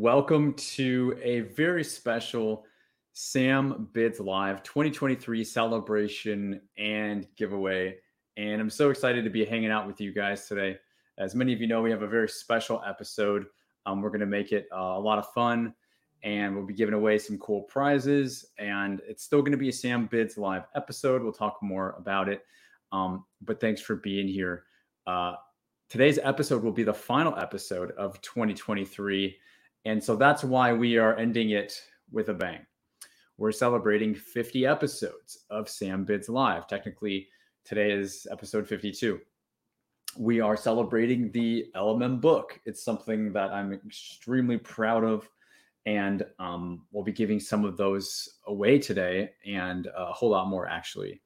welcome to a very special Sam Bids Live 2023 celebration and giveaway. And I'm so excited to be hanging out with you guys today. As many of you know, we have a very special episode. Um, we're going to make it uh, a lot of fun and we'll be giving away some cool prizes. And it's still going to be a Sam Bids Live episode. We'll talk more about it. Um, but thanks for being here. Uh, today's episode will be the final episode of 2023. And so that's why we are ending it with a bang. We're celebrating 50 episodes of Sam Bids Live. Technically, today is episode 52. We are celebrating the LMM book. It's something that I'm extremely proud of. And um, we'll be giving some of those away today and a whole lot more, actually.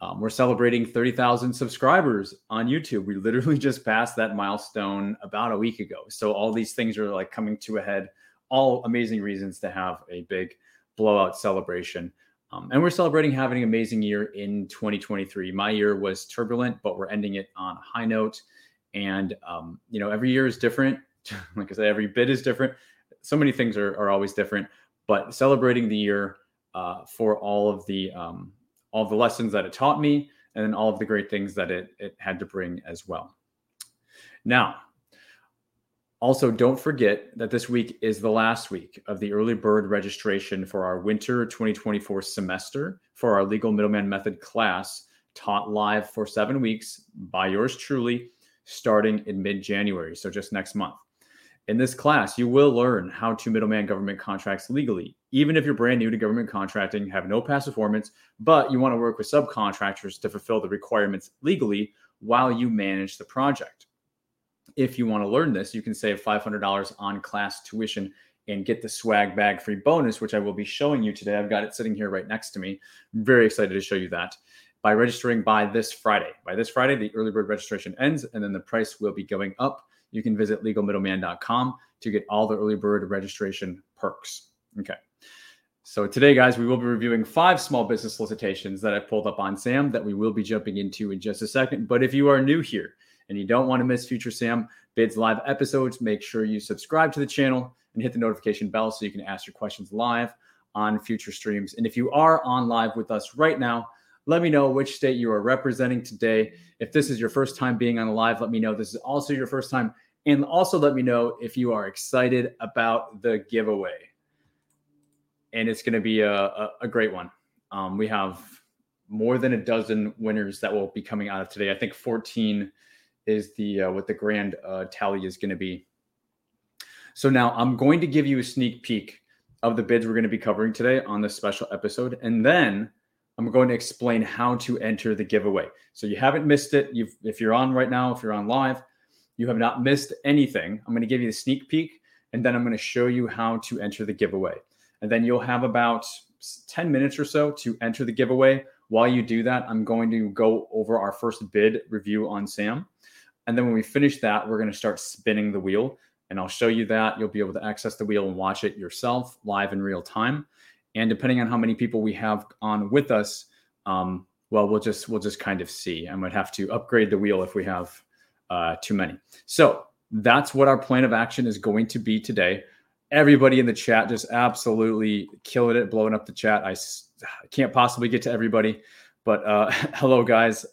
Um, we're celebrating 30,000 subscribers on YouTube. We literally just passed that milestone about a week ago. So all these things are like coming to a head. All amazing reasons to have a big blowout celebration. Um, and we're celebrating having an amazing year in 2023. My year was turbulent, but we're ending it on a high note. And um, you know, every year is different. like I said, every bit is different. So many things are, are always different. But celebrating the year uh, for all of the um, all the lessons that it taught me, and all of the great things that it, it had to bring as well. Now, also, don't forget that this week is the last week of the early bird registration for our winter 2024 semester for our legal middleman method class taught live for seven weeks by yours truly starting in mid January. So, just next month. In this class, you will learn how to middleman government contracts legally. Even if you're brand new to government contracting, have no past performance, but you want to work with subcontractors to fulfill the requirements legally while you manage the project. If you want to learn this, you can save $500 on class tuition and get the swag bag free bonus, which I will be showing you today. I've got it sitting here right next to me. I'm very excited to show you that by registering by this Friday. By this Friday, the early bird registration ends, and then the price will be going up you can visit legalmiddleman.com to get all the early bird registration perks. Okay. So today, guys, we will be reviewing five small business solicitations that I pulled up on Sam that we will be jumping into in just a second. But if you are new here and you don't want to miss future Sam Bids live episodes, make sure you subscribe to the channel and hit the notification bell so you can ask your questions live on future streams. And if you are on live with us right now, let me know which state you are representing today. If this is your first time being on live, let me know this is also your first time. And also let me know if you are excited about the giveaway. And it's going to be a, a, a great one. Um, we have more than a dozen winners that will be coming out of today. I think 14 is the uh, what the grand uh, tally is going to be. So now I'm going to give you a sneak peek of the bids we're going to be covering today on this special episode, and then I'm going to explain how to enter the giveaway. So you haven't missed it. You've, if you're on right now, if you're on live, you have not missed anything. I'm going to give you the sneak peek, and then I'm going to show you how to enter the giveaway. And then you'll have about 10 minutes or so to enter the giveaway. While you do that, I'm going to go over our first bid review on SAM. And then when we finish that, we're going to start spinning the wheel. And I'll show you that. You'll be able to access the wheel and watch it yourself live in real time. And depending on how many people we have on with us, um, well, we'll just we'll just kind of see. I might have to upgrade the wheel if we have uh, too many. So that's what our plan of action is going to be today. Everybody in the chat just absolutely killing it, blowing up the chat. I, can't possibly get to everybody, but uh, hello, guys.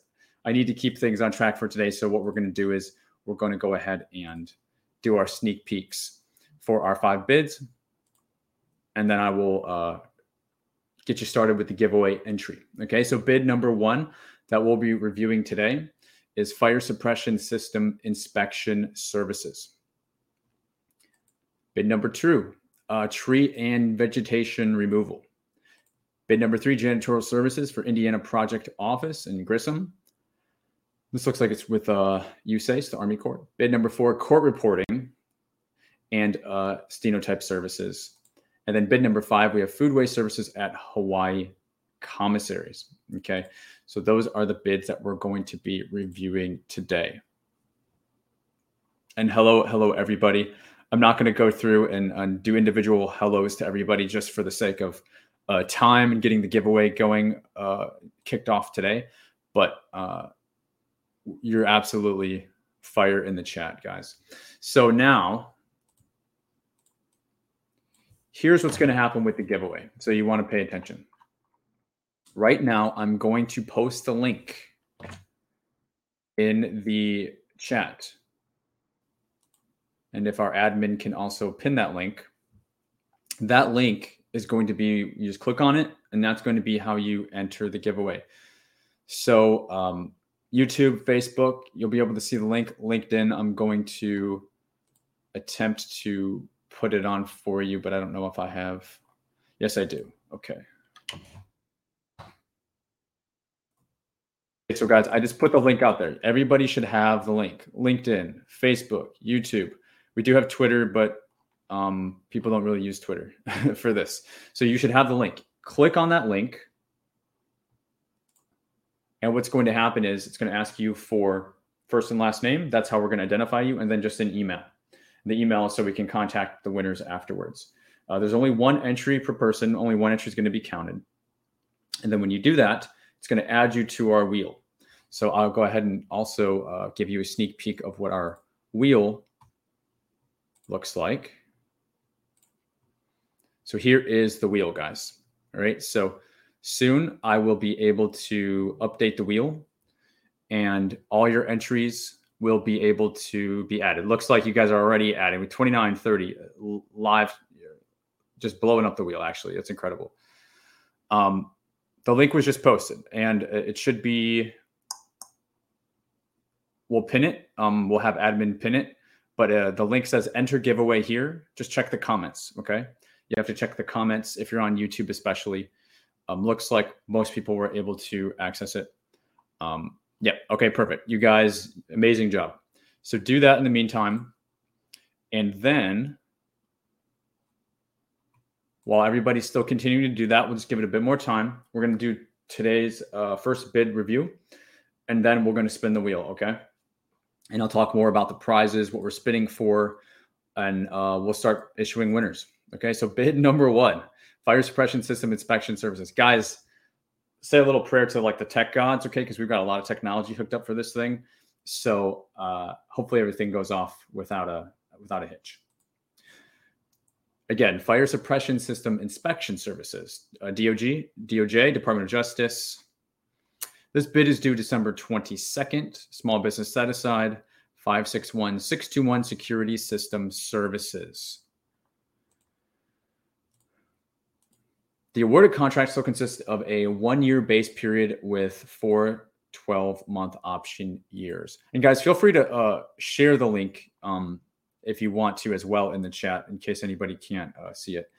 I need to keep things on track for today. So what we're going to do is we're going to go ahead and do our sneak peeks for our five bids, and then I will uh, get you started with the giveaway entry. Okay, so bid number one that we'll be reviewing today is fire suppression system inspection services. Bid number two, uh, tree and vegetation removal. Bid number three, janitorial services for Indiana Project Office in Grissom. This looks like it's with uh, USACE, the Army Corps. Bid number four, court reporting and uh, stenotype services and then bid number five, we have food waste services at Hawaii commissaries. Okay. So those are the bids that we're going to be reviewing today. And hello, hello, everybody. I'm not going to go through and, and, do individual hellos to everybody just for the sake of uh, time and getting the giveaway going, uh, kicked off today. But uh, you're absolutely fire in the chat, guys. So now here's what's going to happen with the giveaway. So you want to pay attention. Right now, I'm going to post the link in the chat. And if our admin can also pin that link, that link is going to be you just click on it, and that's going to be how you enter the giveaway. So, um, YouTube, Facebook, you'll be able to see the link. LinkedIn, I'm going to attempt to put it on for you, but I don't know if I have. Yes, I do. Okay. So, guys, I just put the link out there. Everybody should have the link LinkedIn, Facebook, YouTube. We do have Twitter, but um, people don't really use Twitter for this. So, you should have the link. Click on that link. And what's going to happen is it's going to ask you for first and last name. That's how we're going to identify you, and then just an email the email so we can contact the winners afterwards. Uh, there's only one entry per person, only one entry is going to be counted. And then when you do that, it's going to add you to our wheel. So I'll go ahead and also uh, give you a sneak peek of what our wheel looks like. So here is the wheel, guys. All right. So soon I will be able to update the wheel and all your entries will be able to be added. Looks like you guys are already adding with 29, 30 uh, live, just blowing up the wheel. Actually, it's incredible. Um, the link was just posted, and it should be. We'll pin it. Um, we'll have admin pin it, but uh, the link says enter giveaway here. Just check the comments. Okay, you have to check the comments if you're on YouTube, especially. Um, looks like most people were able to access it. Um, yeah. Okay. Perfect. You guys, amazing job. So do that in the meantime. And then while everybody's still continuing to do that, we'll just give it a bit more time. We're going to do today's uh, first bid review, and then we're going to spin the wheel. Okay. And I'll talk more about the prizes, what we're spinning for, and uh, we'll start issuing winners. Okay. So bid number one fire suppression system inspection services. Guys, say a little prayer to like the tech gods, okay? Because we've got a lot of technology hooked up for this thing. So uh, hopefully everything goes off without a without a hitch. Again, fire suppression system inspection services, uh, DOG, DOJ, Department of Justice. This bid is due December 22nd. Small business set aside 561 621 Security System Services. The awarded contract still consists of a one year base period with four 12 month option years. And guys, feel free to uh, share the link um, if you want to as well in the chat in case anybody can't uh, see it.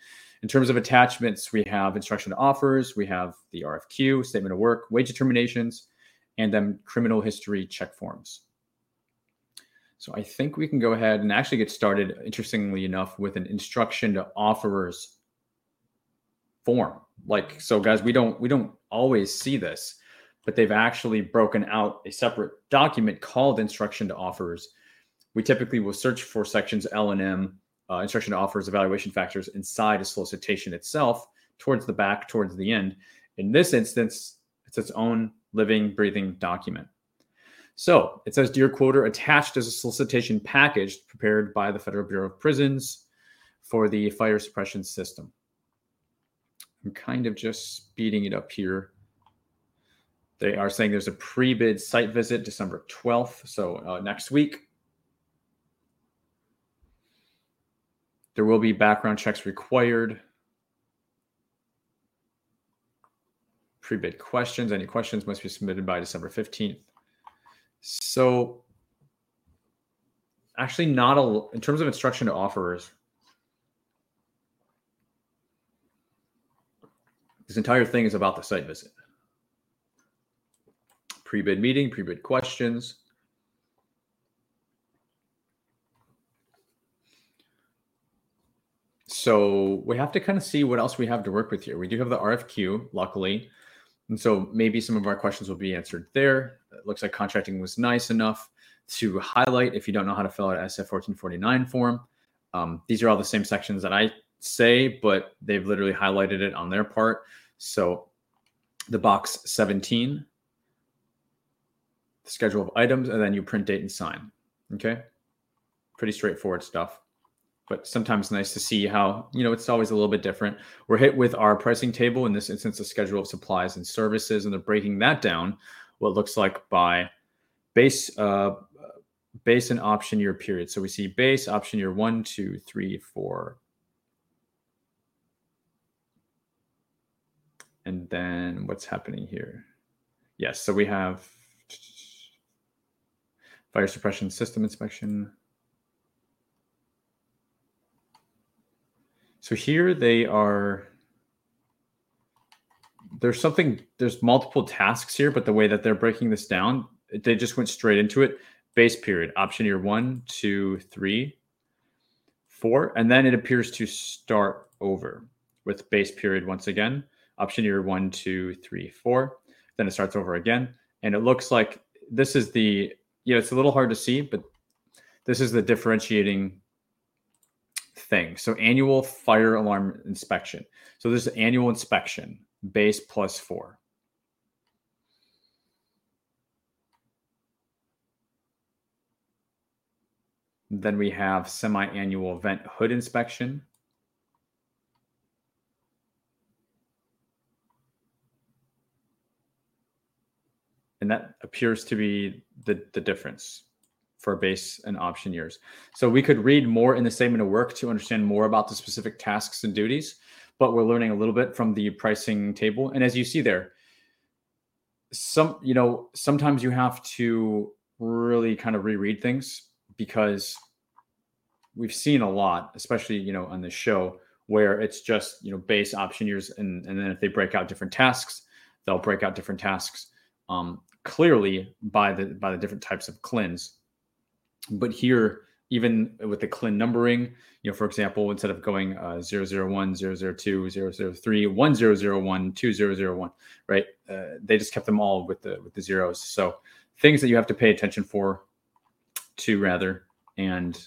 In terms of attachments, we have instruction to offers, we have the RFQ, statement of work, wage determinations, and then criminal history check forms. So I think we can go ahead and actually get started, interestingly enough, with an instruction to offerers form. Like so, guys, we don't we don't always see this, but they've actually broken out a separate document called instruction to offers. We typically will search for sections L and M, uh, instruction offers, evaluation factors inside a solicitation itself, towards the back, towards the end. In this instance, it's its own living, breathing document. So it says, Dear quoter, attached is a solicitation package prepared by the Federal Bureau of Prisons for the fire suppression system. I'm kind of just speeding it up here. They are saying there's a pre bid site visit December 12th, so uh, next week. There will be background checks required. Pre bid questions. Any questions must be submitted by December 15th. So, actually, not a, in terms of instruction to offerers, This entire thing is about the site visit. Pre bid meeting, pre bid questions. So we have to kind of see what else we have to work with here. We do have the RFQ, luckily. And so maybe some of our questions will be answered there. It looks like contracting was nice enough to highlight if you don't know how to fill out SF 1449 form. Um, these are all the same sections that I say, but they've literally highlighted it on their part. So the box 17, the schedule of items, and then you print date and sign. Okay. Pretty straightforward stuff. But sometimes nice to see how you know it's always a little bit different. We're hit with our pricing table in this instance, a schedule of supplies and services, and they're breaking that down. What looks like by base, uh, base and option year period. So we see base option year one, two, three, four, and then what's happening here? Yes, so we have fire suppression system inspection. So here they are, there's something, there's multiple tasks here, but the way that they're breaking this down, they just went straight into it. Base period, option year one, two, three, four, and then it appears to start over with base period once again. Option year one, two, three, four. Then it starts over again. And it looks like this is the, you know, it's a little hard to see, but this is the differentiating thing. So annual fire alarm inspection. So this is annual inspection, base plus four. Then we have semi-annual vent hood inspection. And that appears to be the, the difference for base and option years. So we could read more in the statement of work to understand more about the specific tasks and duties, but we're learning a little bit from the pricing table. And as you see there, some, you know, sometimes you have to really kind of reread things because we've seen a lot, especially, you know, on the show where it's just, you know, base option years. And, and then if they break out different tasks, they'll break out different tasks um, clearly by the, by the different types of CLINs but here, even with the CLIN numbering, you know, for example, instead of going uh, 001, 002, 003, 1001, 2001, right? Uh, they just kept them all with the with the zeros. So things that you have to pay attention for, to rather, and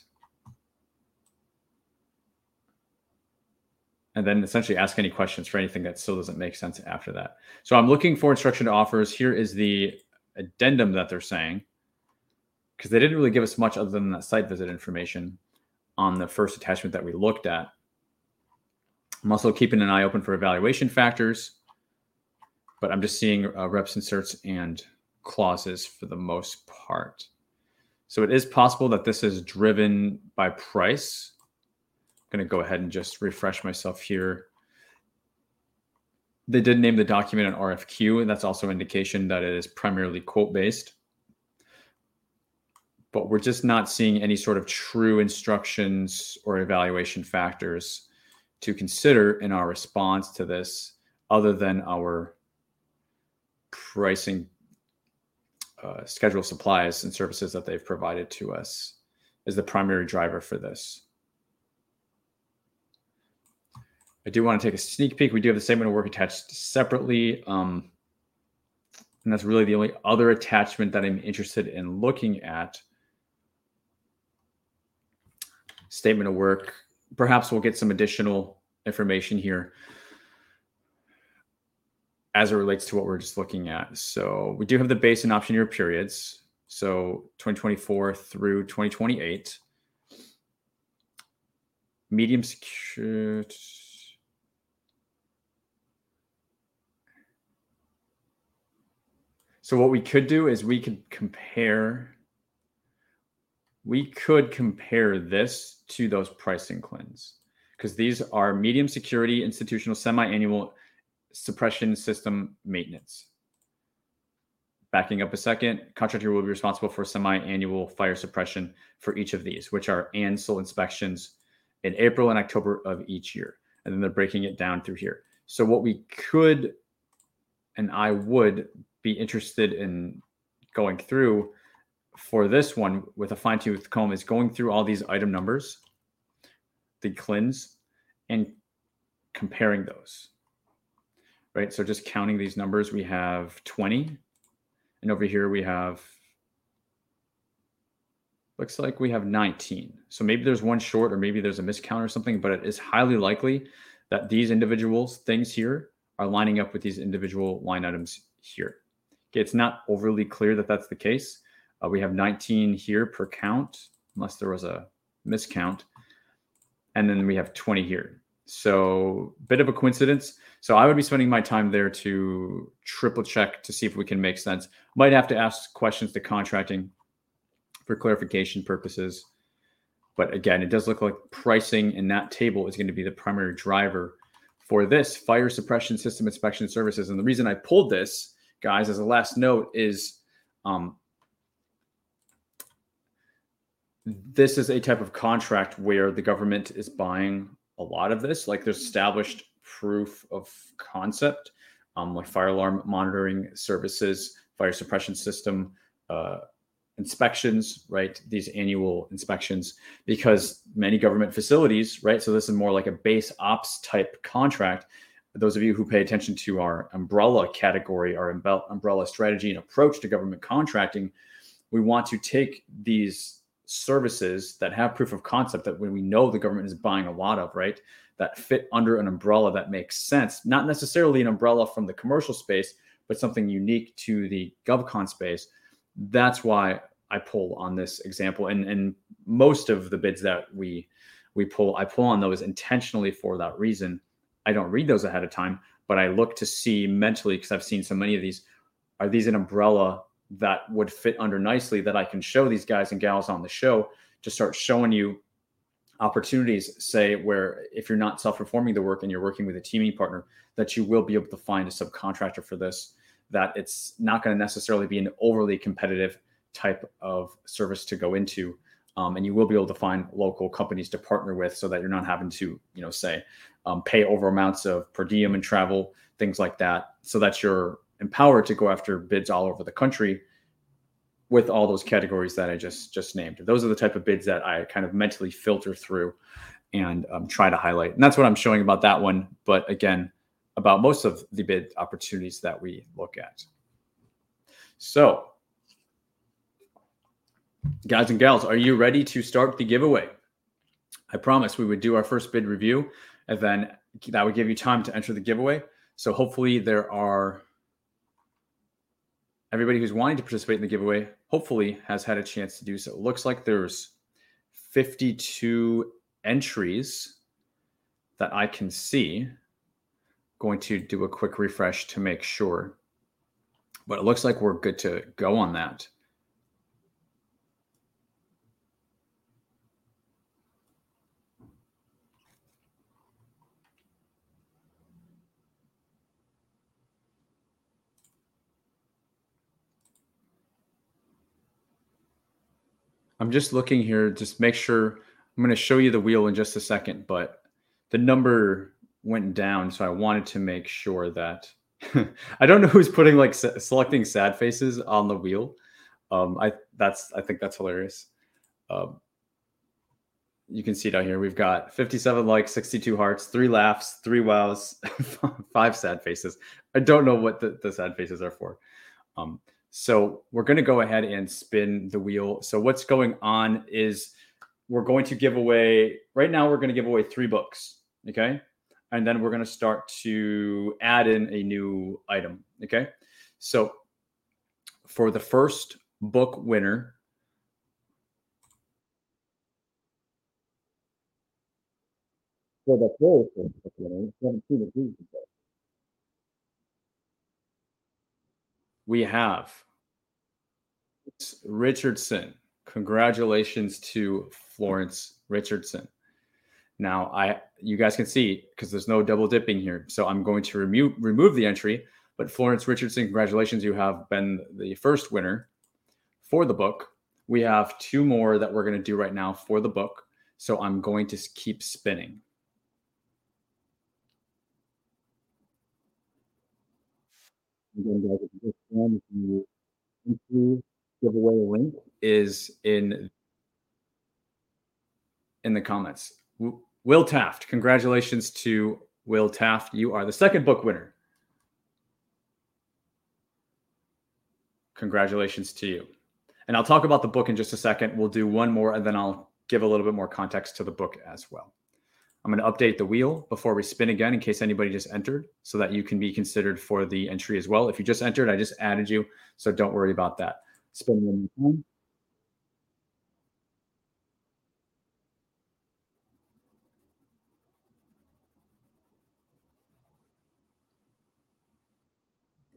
and then essentially ask any questions for anything that still doesn't make sense after that. So I'm looking for instruction to offers. Here is the addendum that they're saying because they didn't really give us much other than that site visit information on the first attachment that we looked at. I'm also keeping an eye open for evaluation factors, but I'm just seeing uh, reps inserts and clauses for the most part. So it is possible that this is driven by price. I'm going to go ahead and just refresh myself here. They did name the document an RFQ, and that's also indication that it is primarily quote based but we're just not seeing any sort of true instructions or evaluation factors to consider in our response to this other than our pricing uh, schedule supplies and services that they've provided to us is the primary driver for this. I do want to take a sneak peek. We do have the statement of work attached separately. Um, and that's really the only other attachment that I'm interested in looking at statement of work. Perhaps we'll get some additional information here as it relates to what we're just looking at. So we do have the base and option year periods. So 2024 through 2028. Medium security. So what we could do is we could compare we could compare this to those pricing CLINs because these are medium security institutional semi-annual suppression system maintenance. Backing up a second, contractor will be responsible for semi-annual fire suppression for each of these, which are Ansul inspections in April and October of each year. And then they're breaking it down through here. So what we could and I would be interested in going through for this one with a fine tooth comb is going through all these item numbers, the CLINs, and comparing those. Right. So just counting these numbers, we have 20. And over here we have, looks like we have 19. So maybe there's one short or maybe there's a miscount or something, but it is highly likely that these individuals things here are lining up with these individual line items here. Okay, it's not overly clear that that's the case, uh, we have 19 here per count, unless there was a miscount. and then we have 20 here. So bit of a coincidence. So I would be spending my time there to triple check to see if we can make sense. Might have to ask questions to contracting for clarification purposes. But again, it does look like pricing in that table is going to be the primary driver for this fire suppression system inspection services. And the reason I pulled this, guys, as a last note, is um, this is a type of contract where the government is buying a lot of this. Like there's established proof of concept, um, like fire alarm monitoring services, fire suppression system uh, inspections, right? These annual inspections, because many government facilities, right? So this is more like a base ops type contract. Those of you who pay attention to our umbrella category, our umbrella strategy and approach to government contracting, we want to take these services that have proof of concept that when we know the government is buying a lot of, right? That fit under an umbrella that makes sense, not necessarily an umbrella from the commercial space, but something unique to the GovCon space. That's why I pull on this example. And and most of the bids that we we pull, I pull on those intentionally for that reason. I don't read those ahead of time, but I look to see mentally because I've seen so many of these. Are these an umbrella that would fit under nicely that I can show these guys and gals on the show to start showing you opportunities, say, where if you're not self performing the work and you're working with a teaming partner, that you will be able to find a subcontractor for this, that it's not going to necessarily be an overly competitive type of service to go into. Um, and you will be able to find local companies to partner with so that you're not having to, you know, say, um, pay over amounts of per diem and travel, things like that, so that you're empowered to go after bids all over the country with all those categories that I just just named. Those are the type of bids that I kind of mentally filter through and um, try to highlight. And that's what I'm showing about that one. But again, about most of the bid opportunities that we look at. So, guys and gals, are you ready to start the giveaway? I promise we would do our first bid review, and then that would give you time to enter the giveaway. So hopefully there are everybody who's wanting to participate in the giveaway hopefully has had a chance to do so. It looks like there's 52 entries that I can see. Going to do a quick refresh to make sure. But it looks like we're good to go on that. I'm just looking here, just make sure I'm going to show you the wheel in just a second, but the number went down. So I wanted to make sure that I don't know who's putting like selecting sad faces on the wheel. Um, I that's I think that's hilarious. Um, you can see down here we've got 57 likes, 62 hearts, three laughs, three wows, five sad faces. I don't know what the, the sad faces are for. Um, so we're going to go ahead and spin the wheel. So what's going on is we're going to give away right now we're going to give away three books, okay? And then we're going to start to add in a new item, okay? So for the first book winner, for the first book winner, we have Richardson. Congratulations to Florence Richardson. Now, I you guys can see because there's no double dipping here, so I'm going to remove remove the entry. But Florence Richardson, congratulations! You have been the first winner for the book. We have two more that we're going to do right now for the book. So I'm going to keep spinning. Just if you giveaway link is in in the comments. Will Taft, congratulations to Will Taft. You are the second book winner. Congratulations to you. And I'll talk about the book in just a second. We'll do one more and then I'll give a little bit more context to the book as well. I'm going to update the wheel before we spin again in case anybody just entered so that you can be considered for the entry as well. If you just entered, I just added you. So don't worry about that. Spin one more time.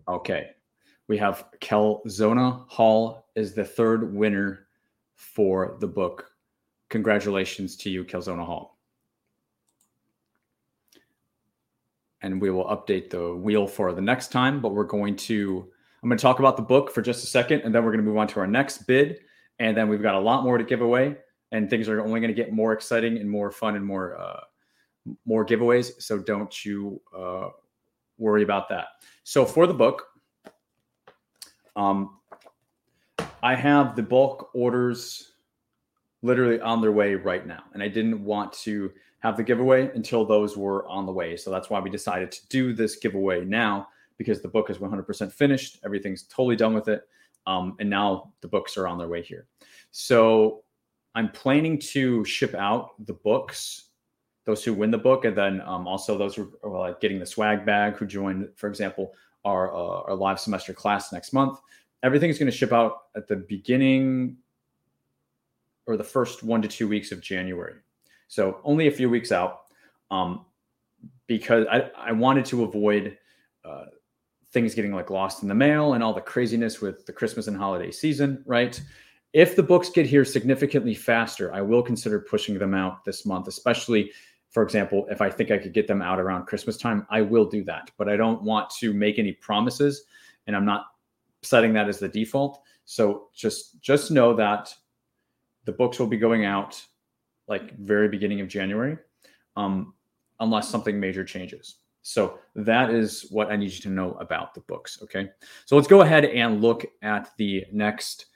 Okay. We have Kelzona Hall is the third winner for the book. Congratulations to you, Kelzona Hall. And we will update the wheel for the next time, but we're going to I'm going to talk about the book for just a second, and then we're going to move on to our next bid. And then we've got a lot more to give away, and things are only going to get more exciting and more fun and more uh, more giveaways. So don't you uh, worry about that. So for the book, um, I have the bulk orders literally on their way right now, and I didn't want to have the giveaway until those were on the way. So that's why we decided to do this giveaway now because the book is 100% finished. Everything's totally done with it. Um, and now the books are on their way here. So I'm planning to ship out the books, those who win the book, and then um, also those who are like getting the swag bag who joined, for example, our, uh, our live semester class next month. Everything is going to ship out at the beginning or the first one to two weeks of January. So only a few weeks out um, because I, I wanted to avoid uh, things getting like lost in the mail and all the craziness with the Christmas and holiday season, right? If the books get here significantly faster, I will consider pushing them out this month, especially for example, if I think I could get them out around Christmas time, I will do that. But I don't want to make any promises and I'm not setting that as the default. So just just know that the books will be going out like very beginning of January, um, unless something major changes. So that is what I need you to know about the books. Okay. So let's go ahead and look at the next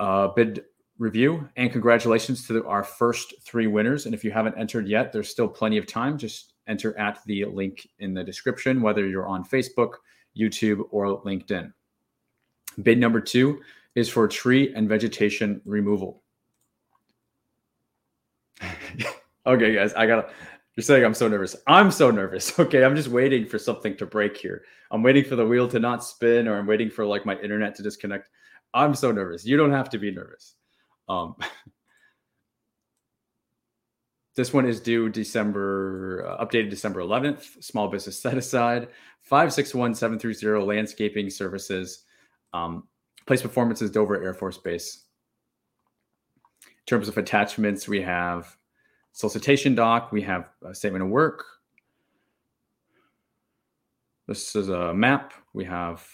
uh, bid review. And congratulations to our first three winners. And if you haven't entered yet, there's still plenty of time. Just enter at the link in the description, whether you're on Facebook, YouTube, or LinkedIn. Bid number two is for tree and vegetation removal. Okay, guys, I gotta you're saying I'm so nervous. I'm so nervous. Okay, I'm just waiting for something to break here. I'm waiting for the wheel to not spin, or I'm waiting for like my internet to disconnect. I'm so nervous. You don't have to be nervous. Um, this one is due December, uh, updated December 11th. Small business set aside 561730 landscaping services. Um, place performances Dover Air Force Base. In terms of attachments, we have solicitation doc, we have a statement of work. This is a map. We have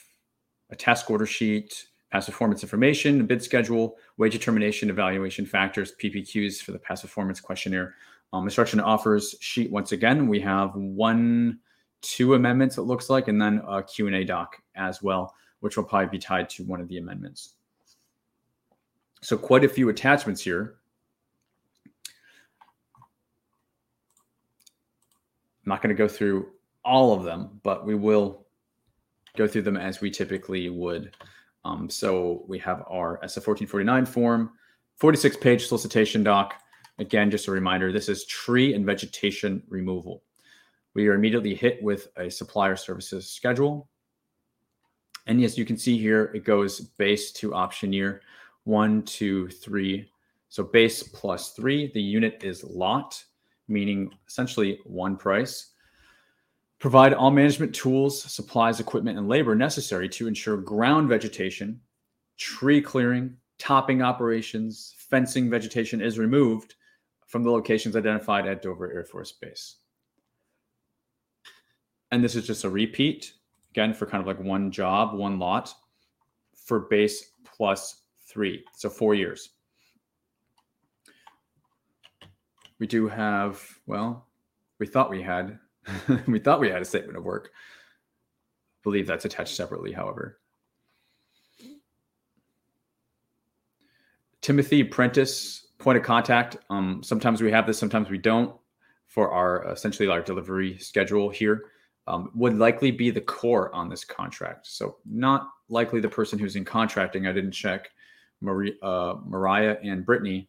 a task order sheet, past performance information, a bid schedule, wage determination, evaluation factors, PPQs for the past performance questionnaire. Um, instruction offers sheet once again. We have one, two amendments it looks like, and then a Q&A doc as well, which will probably be tied to one of the amendments. So quite a few attachments here. I'm not going to go through all of them, but we will go through them as we typically would. Um, so we have our SF 1449 form, 46 page solicitation doc. Again, just a reminder this is tree and vegetation removal. We are immediately hit with a supplier services schedule. And yes, you can see here it goes base to option year one, two, three. So base plus three. The unit is lot meaning essentially one price. Provide all management tools, supplies, equipment, and labor necessary to ensure ground vegetation, tree clearing, topping operations, fencing vegetation is removed from the locations identified at Dover Air Force Base. And this is just a repeat, again, for kind of like one job, one lot for base plus three. So four years. We do have, well, we thought we had, we thought we had a statement of work. I believe that's attached separately, however. Timothy Prentice, point of contact. Um, sometimes we have this, sometimes we don't for our essentially our delivery schedule here. Um, would likely be the COR on this contract. So not likely the person who's in contracting. I didn't check. Marie, uh, Mariah and Brittany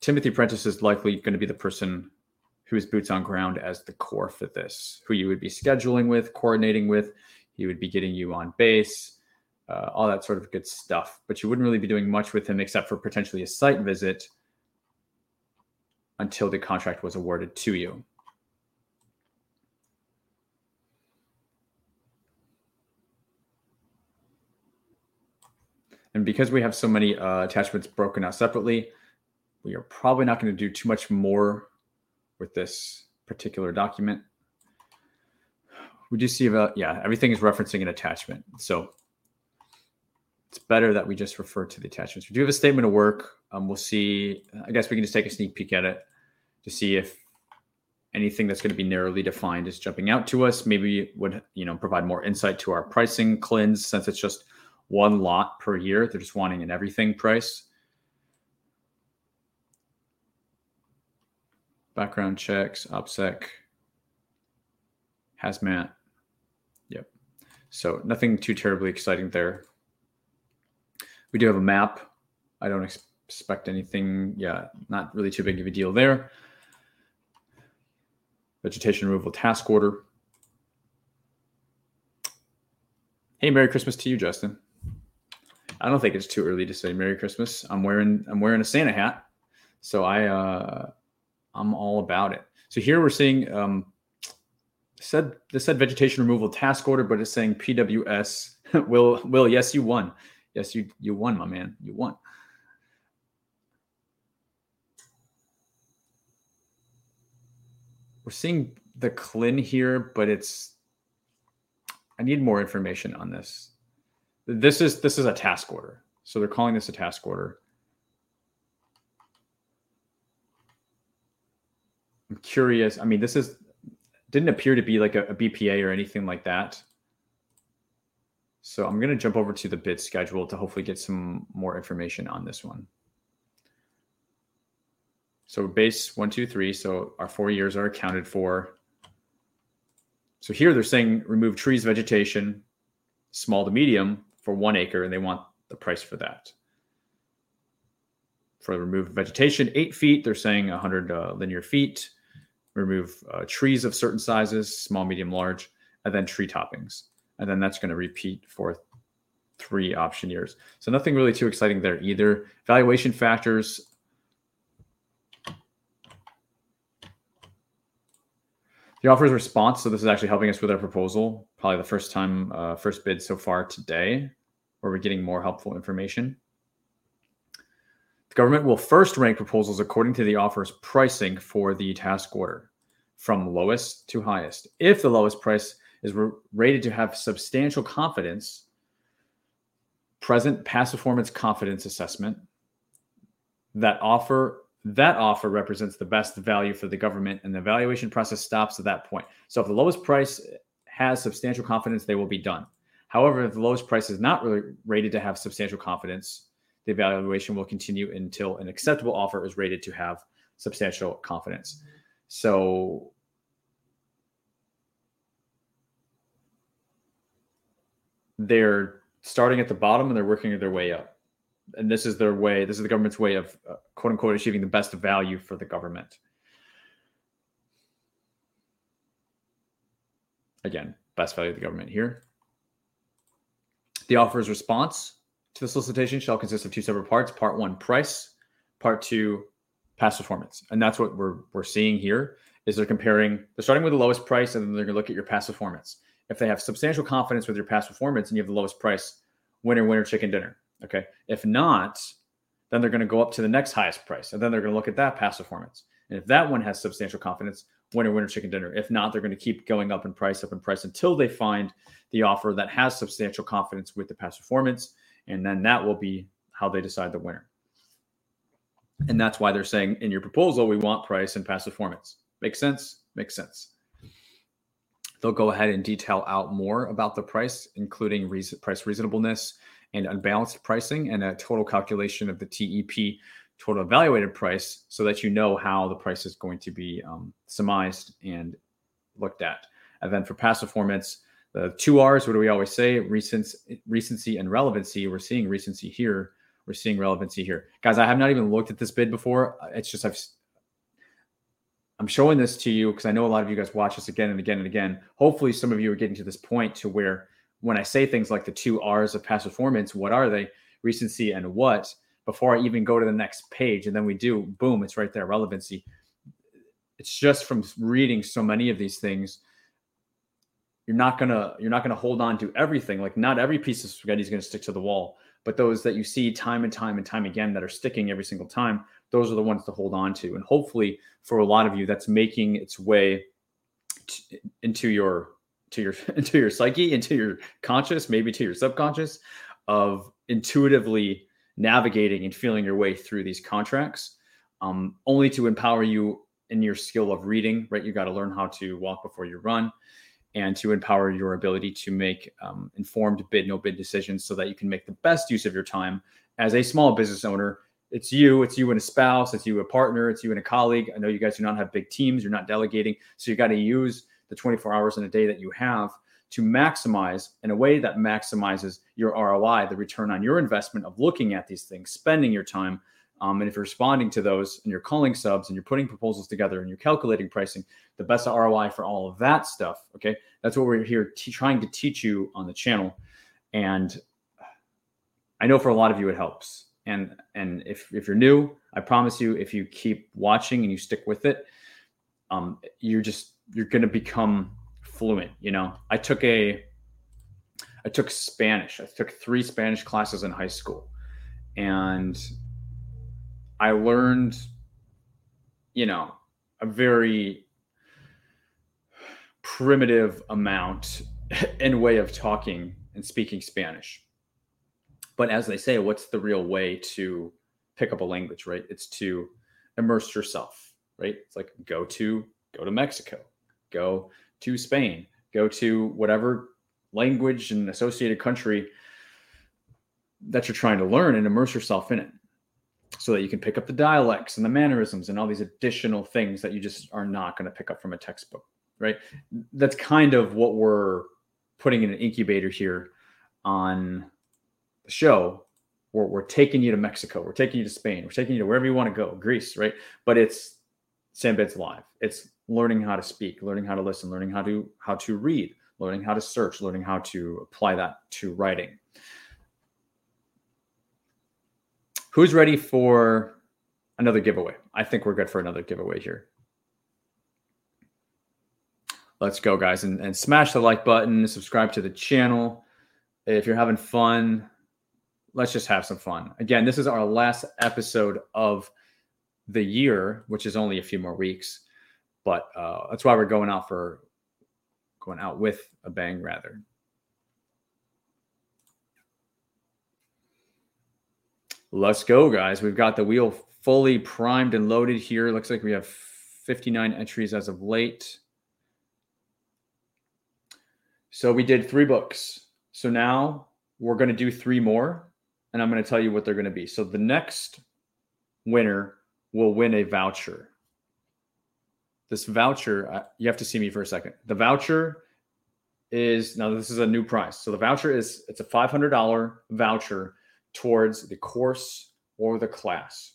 Timothy Prentice is likely going to be the person who is boots on ground as the COR for this, who you would be scheduling with, coordinating with. He would be getting you on base, uh, all that sort of good stuff. But you wouldn't really be doing much with him except for potentially a site visit until the contract was awarded to you. And because we have so many uh, attachments broken out separately, we are probably not going to do too much more with this particular document. We do see about, yeah, everything is referencing an attachment. So it's better that we just refer to the attachments. We do have a statement of work. Um, we'll see, I guess we can just take a sneak peek at it to see if anything that's going to be narrowly defined is jumping out to us. Maybe would, you know, provide more insight to our pricing CLINs since it's just one lot per year. They're just wanting an everything price. Background checks, OPSEC, hazmat. Yep. So nothing too terribly exciting there. We do have a map. I don't expect anything. Yeah, not really too big of a deal there. Vegetation removal task order. Hey, Merry Christmas to you, Justin. I don't think it's too early to say Merry Christmas. I'm wearing I'm wearing a Santa hat, so I uh, I'm all about it. So here we're seeing um, said this said vegetation removal task order, but it's saying PWS. will will yes you won. Yes you you won, my man. You won. We're seeing the CLIN here, but it's I need more information on this. This is this is a task order. So they're calling this a task order. I'm curious. I mean, this is didn't appear to be like a, a BPA or anything like that. So I'm going to jump over to the bid schedule to hopefully get some more information on this one. So base one, two, three. So our four years are accounted for. So here they're saying remove trees, vegetation, small to medium for one acre, and they want the price for that. For the remove vegetation, eight feet, they're saying 100 uh, linear feet. Remove uh, trees of certain sizes, small, medium, large, and then tree toppings. And then that's going to repeat for three option years. So nothing really too exciting there either. Valuation factors. The offer's response. So this is actually helping us with our proposal. Probably the first time, uh, first bid so far today where we're getting more helpful information. The government will first rank proposals according to the offer's pricing for the task order from lowest to highest. If the lowest price is rated to have substantial confidence, present past performance confidence assessment, that offer that offer represents the best value for the government and the evaluation process stops at that point. So if the lowest price has substantial confidence, they will be done. However, if the lowest price is not really rated to have substantial confidence, the evaluation will continue until an acceptable offer is rated to have substantial confidence. So they're starting at the bottom and they're working their way up. And this is their way, this is the government's way of uh, quote unquote achieving the best value for the government. Again, best value of the government here. The offer's response to the solicitation shall consist of two separate parts. Part one, price. Part two, past performance. And that's what we're we're seeing here is they're comparing, they're starting with the lowest price and then they're gonna look at your past performance. If they have substantial confidence with your past performance and you have the lowest price, winner, winner, chicken dinner. Okay. If not, then they're going to go up to the next highest price. And then they're going to look at that past performance. And if that one has substantial confidence, winner, winner, chicken dinner. If not, they're going to keep going up in price, up in price until they find the offer that has substantial confidence with the past performance. And then that will be how they decide the winner. And that's why they're saying in your proposal, we want price and past performance. Makes sense? Makes sense. They'll go ahead and detail out more about the price, including reason, price reasonableness and unbalanced pricing and a total calculation of the TEP total evaluated price so that you know how the price is going to be um, surmised and looked at. And then for past performance, the two R's, what do we always say? Recency, recency and relevancy. We're seeing recency here. We're seeing relevancy here. Guys, I have not even looked at this bid before. Uh, it's just I've I'm showing this to you because I know a lot of you guys watch this again and again and again. Hopefully, some of you are getting to this point to where when I say things like the two R's of past performance, what are they? Recency and what? before I even go to the next page. And then we do, boom, it's right there, relevancy. It's just from reading so many of these things. You're not gonna you're not gonna hold on to everything. Like not every piece of spaghetti is gonna stick to the wall. but those that you see time and time and time again that are sticking every single time, those are the ones to hold on to. And hopefully, for a lot of you, that's making its way into your to your into your psyche, into your conscious, maybe to your subconscious, of intuitively navigating and feeling your way through these contracts, um, only to empower you in your skill of reading. Right, you got to learn how to walk before you run and to empower your ability to make um, informed bid no bid decisions so that you can make the best use of your time. As a small business owner it's you it's you and a spouse it's you a partner it's you and a colleague. I know you guys do not have big teams you're not delegating so you got to use the 24 hours in a day that you have to maximize in a way that maximizes your roi the return on your investment of looking at these things spending your time um, and if you're responding to those and you're calling subs and you're putting proposals together and you're calculating pricing, the best ROI for all of that stuff. Okay. That's what we're here t- trying to teach you on the channel. And I know for a lot of you, it helps. And, and if, if you're new, I promise you, if you keep watching and you stick with it, um, you're just, you're going to become fluent. You know, I took a, I took Spanish. I took three Spanish classes in high school and I learned, you know, a very primitive amount in way of talking and speaking Spanish. But as they say, what's the real way to pick up a language, right? It's to immerse yourself, right? It's like go to go to Mexico, go to Spain, go to whatever language and associated country that you're trying to learn and immerse yourself in it so that you can pick up the dialects and the mannerisms and all these additional things that you just are not going to pick up from a textbook right? That's kind of what we're putting in an incubator here on the show. We're, we're taking you to mexico. We're taking you to spain. We're taking you to wherever you want to go greece right? But it's sam bids live. It's learning how to speak learning how to listen learning how to how to read learning how to search learning how to apply that to writing Who's ready for another giveaway? I think we're good for another giveaway here. Let's go, guys, and, and smash the like button, subscribe to the channel. If you're having fun, let's just have some fun. Again, this is our last episode of the year, which is only a few more weeks, but uh, that's why we're going out for going out with a bang, rather. Let's go, guys. We've got the wheel fully primed and loaded here. Looks like we have 59 entries as of late. So we did three books. So now we're going to do three more, and I'm going to tell you what they're going to be. So the next winner will win a voucher. This voucher, uh, you have to see me for a second. The voucher is now this is a new price. So the voucher is it's a $500 voucher towards the course or the class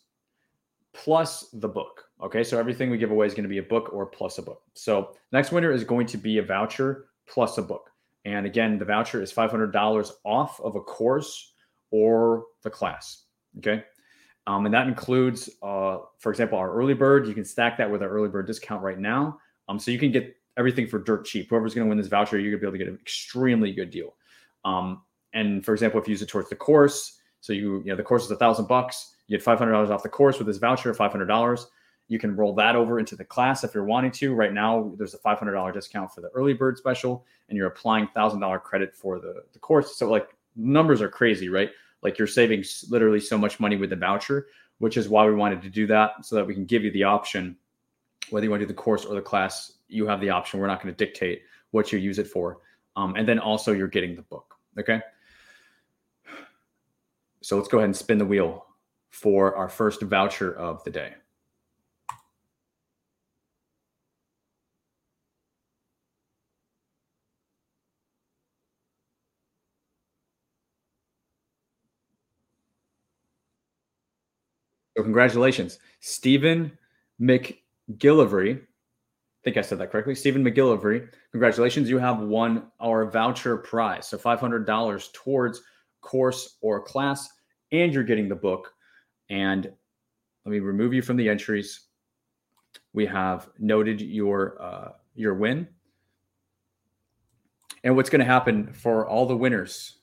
plus the book. Okay, so everything we give away is going to be a book or plus a book. So next winner is going to be a voucher plus a book. And again, the voucher is $500 off of a course or the class. Okay. Um, and that includes, uh, for example, our early bird. You can stack that with our early bird discount right now. Um, so you can get everything for dirt cheap. Whoever's going to win this voucher, you're going to be able to get an extremely good deal. Um, and for example, if you use it towards the course, so you, you know, the course is a thousand bucks. You get five hundred dollars off the course with this voucher, five hundred dollars. You can roll that over into the class if you're wanting to. Right now, there's a five hundred dollar discount for the early bird special, and you're applying thousand dollar credit for the the course. So like numbers are crazy, right? Like you're saving literally so much money with the voucher, which is why we wanted to do that so that we can give you the option, whether you want to do the course or the class, you have the option. We're not going to dictate what you use it for, um, and then also you're getting the book. Okay. So let's go ahead and spin the wheel for our first voucher of the day. So congratulations, Stephen McGillivray. I think I said that correctly. Stephen McGillivray, congratulations. You have won our voucher prize. So $500 towards course or class and you're getting the book. And let me remove you from the entries. We have noted your uh, your win. And what's going to happen for all the winners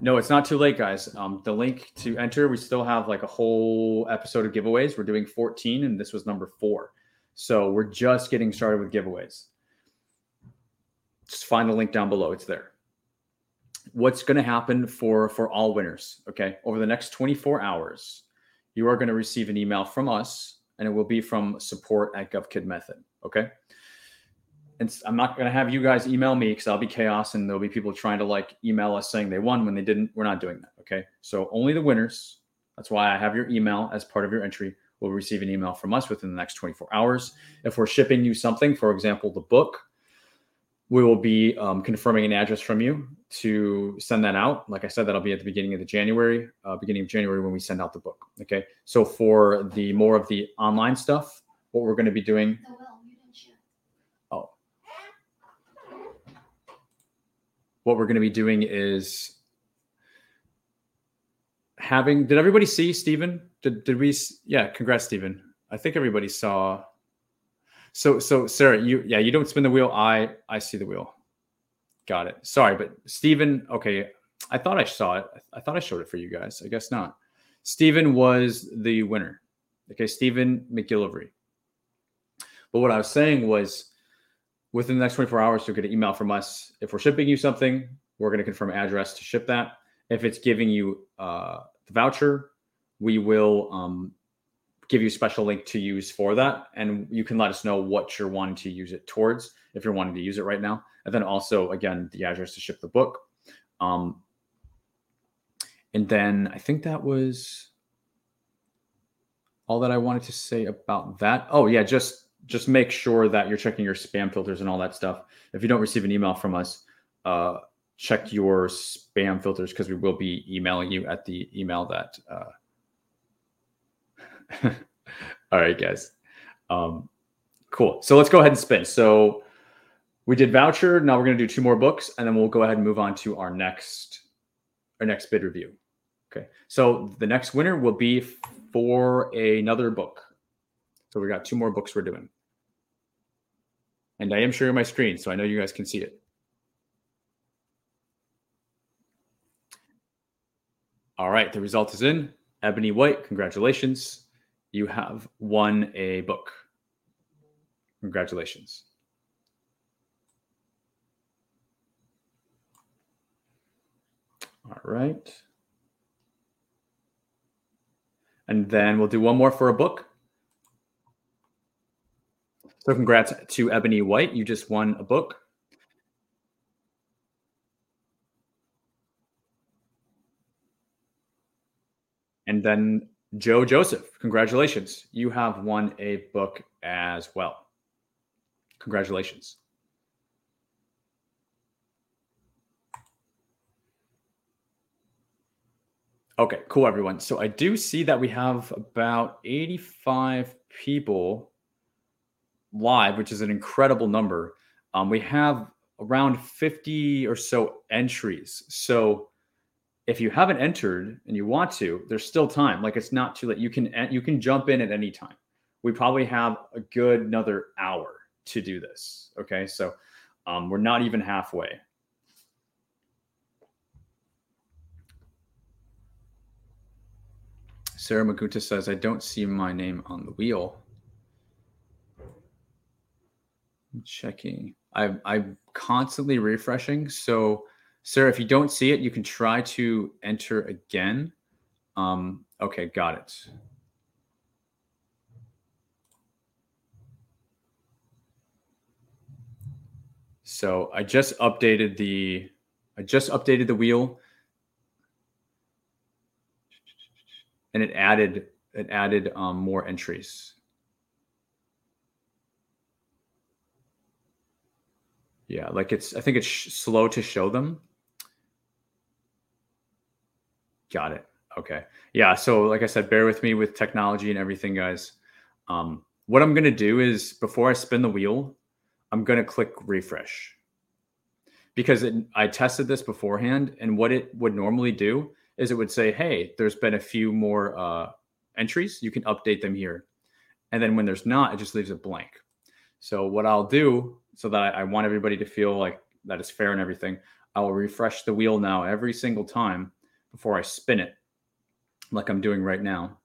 No, it's not too late, guys. Um, the link to enter, we still have like a whole episode of giveaways. We're doing 14, and this was number four. So we're just getting started with giveaways. Just find the link down below. It's there. What's going to happen for for all winners? Okay, over the next 24 hours, you are going to receive an email from us, and it will be from support at govkid method Okay and I'm not going to have you guys email me because I'll be chaos and there'll be people trying to like email us saying they won when they didn't. We're not doing that. Okay. So only the winners. That's why I have your email as part of your entry will receive an email from us within the next 24 hours. If we're shipping you something, for example, the book, we will be um, confirming an address from you to send that out. Like I said, that'll be at the beginning of the January, uh, beginning of January when we send out the book. Okay. So for the more of the online stuff, what we're going to be doing Oh. what we're going to be doing is having did everybody see Stephen? Did did we yeah, congrats Stephen. I think everybody saw so so Sarah, you yeah, you don't spin the wheel. I I see the wheel. Got it. Sorry, but Stephen, okay. I thought I saw it. I thought I showed it for you guys. I guess not. Stephen was the winner. Okay, Stephen McGillivray. But what I was saying was within the next 24 hours, you'll get an email from us. If we're shipping you something, we're going to confirm address to ship that. If it's giving you uh, the voucher, we will um, give you a special link to use for that. And you can let us know what you're wanting to use it towards if you're wanting to use it right now. And then also, again, the address to ship the book. Um, and then I think that was all that I wanted to say about that. Oh, yeah, just just make sure that you're checking your spam filters and all that stuff. If you don't receive an email from us, uh, check your spam filters because we will be emailing you at the email that. Uh... all right, guys. Um, cool. So let's go ahead and spin. So we did voucher. Now we're going to do two more books, and then we'll go ahead and move on to our next our next bid review. Okay. So the next winner will be for another book. So we got two more books we're doing. And I am sharing my screen, so I know you guys can see it. All right, the result is in. Ebony White, congratulations. You have won a book. Congratulations. All right. And then we'll do one more for a book. So congrats to Ebony White. You just won a book. And then Joe Joseph, congratulations. You have won a book as well. Congratulations. Okay, cool, everyone. So I do see that we have about 85 people live, which is an incredible number. Um, we have around 50 or so entries. So if you haven't entered and you want to, there's still time. Like it's not too late. You can you can jump in at any time. We probably have a good another hour to do this. Okay, so um, we're not even halfway. Sarah Maguta says, I don't see my name on the wheel. checking. I'm I'm constantly refreshing. So, Sarah, if you don't see it, you can try to enter again. Um, okay, got it. So I just updated the I just updated the wheel and it added it added um, more entries. Yeah, like it's I think it's sh- slow to show them. Got it. Okay. Yeah, so like I said, bear with me with technology and everything guys. Um what I'm going to do is before I spin the wheel, I'm going to click refresh. Because it, I tested this beforehand and what it would normally do is it would say, "Hey, there's been a few more uh entries. You can update them here." And then when there's not, it just leaves it blank. So what I'll do so that I, I want everybody to feel like that is fair and everything. I will refresh the wheel now every single time before I spin it, like I'm doing right now.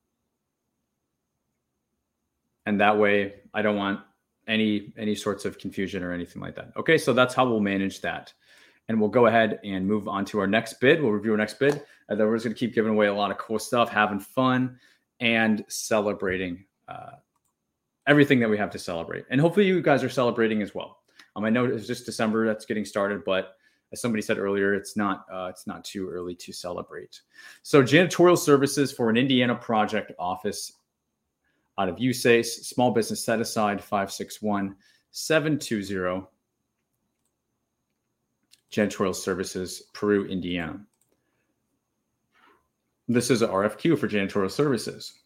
And that way, I don't want any any sorts of confusion or anything like that. Okay, so that's how we'll manage that. And we'll go ahead and move on to our next bid. We'll review our next bid. And then we're just going to keep giving away a lot of cool stuff, having fun, and celebrating uh, everything that we have to celebrate. And hopefully, you guys are celebrating as well. Um, I know it's just December that's getting started, but as somebody said earlier, it's not uh, it's not too early to celebrate. So, janitorial services for an Indiana project office out of USACE, small business set aside 561 720 janitorial services, Peru, Indiana. This is a RFQ for janitorial services.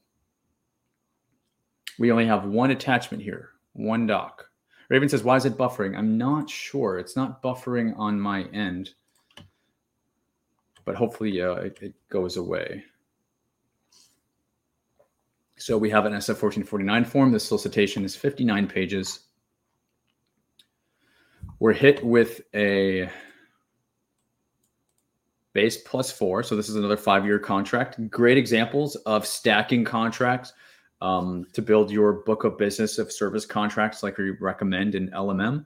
We only have one attachment here, one doc. Raven says, why is it buffering? I'm not sure. It's not buffering on my end, but hopefully uh, it, it goes away. So we have an SF 1449 form. The solicitation is 59 pages. We're hit with a base plus four. So this is another five year contract. Great examples of stacking contracts um, to build your book of business of service contracts, like we recommend in LMM.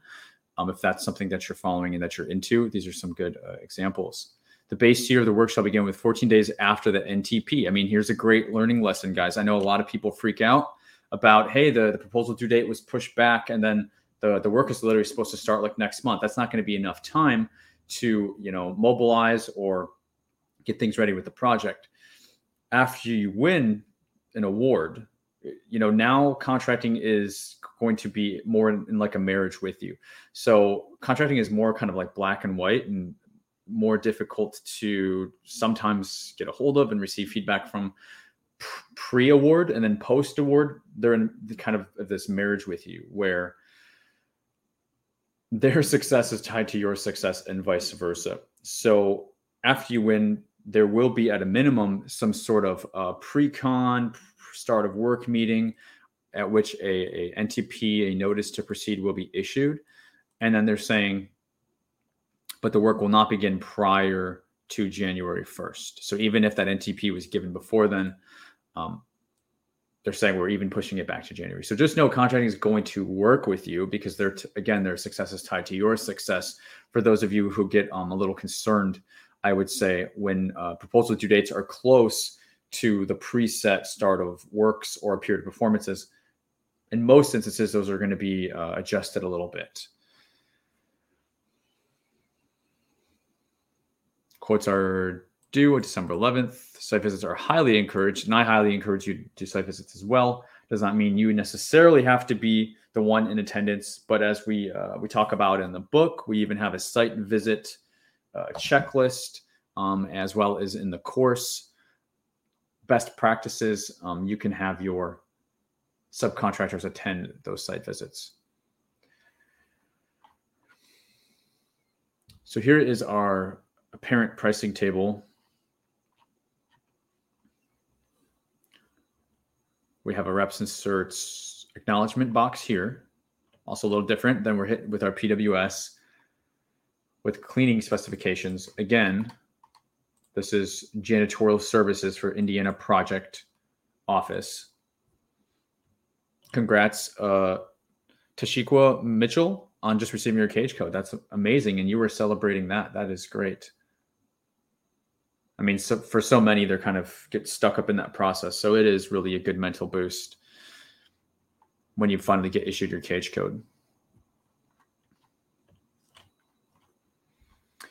Um, if that's something that you're following and that you're into, these are some good uh, examples. The base year of the work shall begin with 14 days after the NTP. I mean, here's a great learning lesson, guys. I know a lot of people freak out about, hey, the, the proposal due date was pushed back and then the, the work is literally supposed to start like next month. That's not going to be enough time to, you know, mobilize or get things ready with the project. After you win an award, you know, now contracting is going to be more in, in like a marriage with you. So contracting is more kind of like black and white and more difficult to sometimes get a hold of and receive feedback from pre-award and then post-award they're in kind of this marriage with you where their success is tied to your success and vice versa so after you win there will be at a minimum some sort of uh, pre-con start of work meeting at which a, a ntp a notice to proceed will be issued and then they're saying but the work will not begin prior to January 1st. So even if that NTP was given before then, um, they're saying we're even pushing it back to January. So just know contracting is going to work with you because they're t- again their success is tied to your success. For those of you who get um, a little concerned, I would say when uh, proposal due dates are close to the preset start of works or period of performances, in most instances those are going to be uh, adjusted a little bit. Quotes are due on December 11th. Site visits are highly encouraged, and I highly encourage you to do site visits as well. Does not mean you necessarily have to be the one in attendance, but as we uh, we talk about in the book, we even have a site visit uh, checklist um, as well as in the course best practices. Um, you can have your subcontractors attend those site visits. So here is our apparent pricing table, we have a reps inserts acknowledgement box here. Also a little different than we're hit with our PWS with cleaning specifications. Again, this is janitorial services for Indiana project office. Congrats, uh, Tashikwa Mitchell on just receiving your cage code. That's amazing. And you were celebrating that. That is great. I mean, so for so many, they're kind of get stuck up in that process. So it is really a good mental boost when you finally get issued your cage code.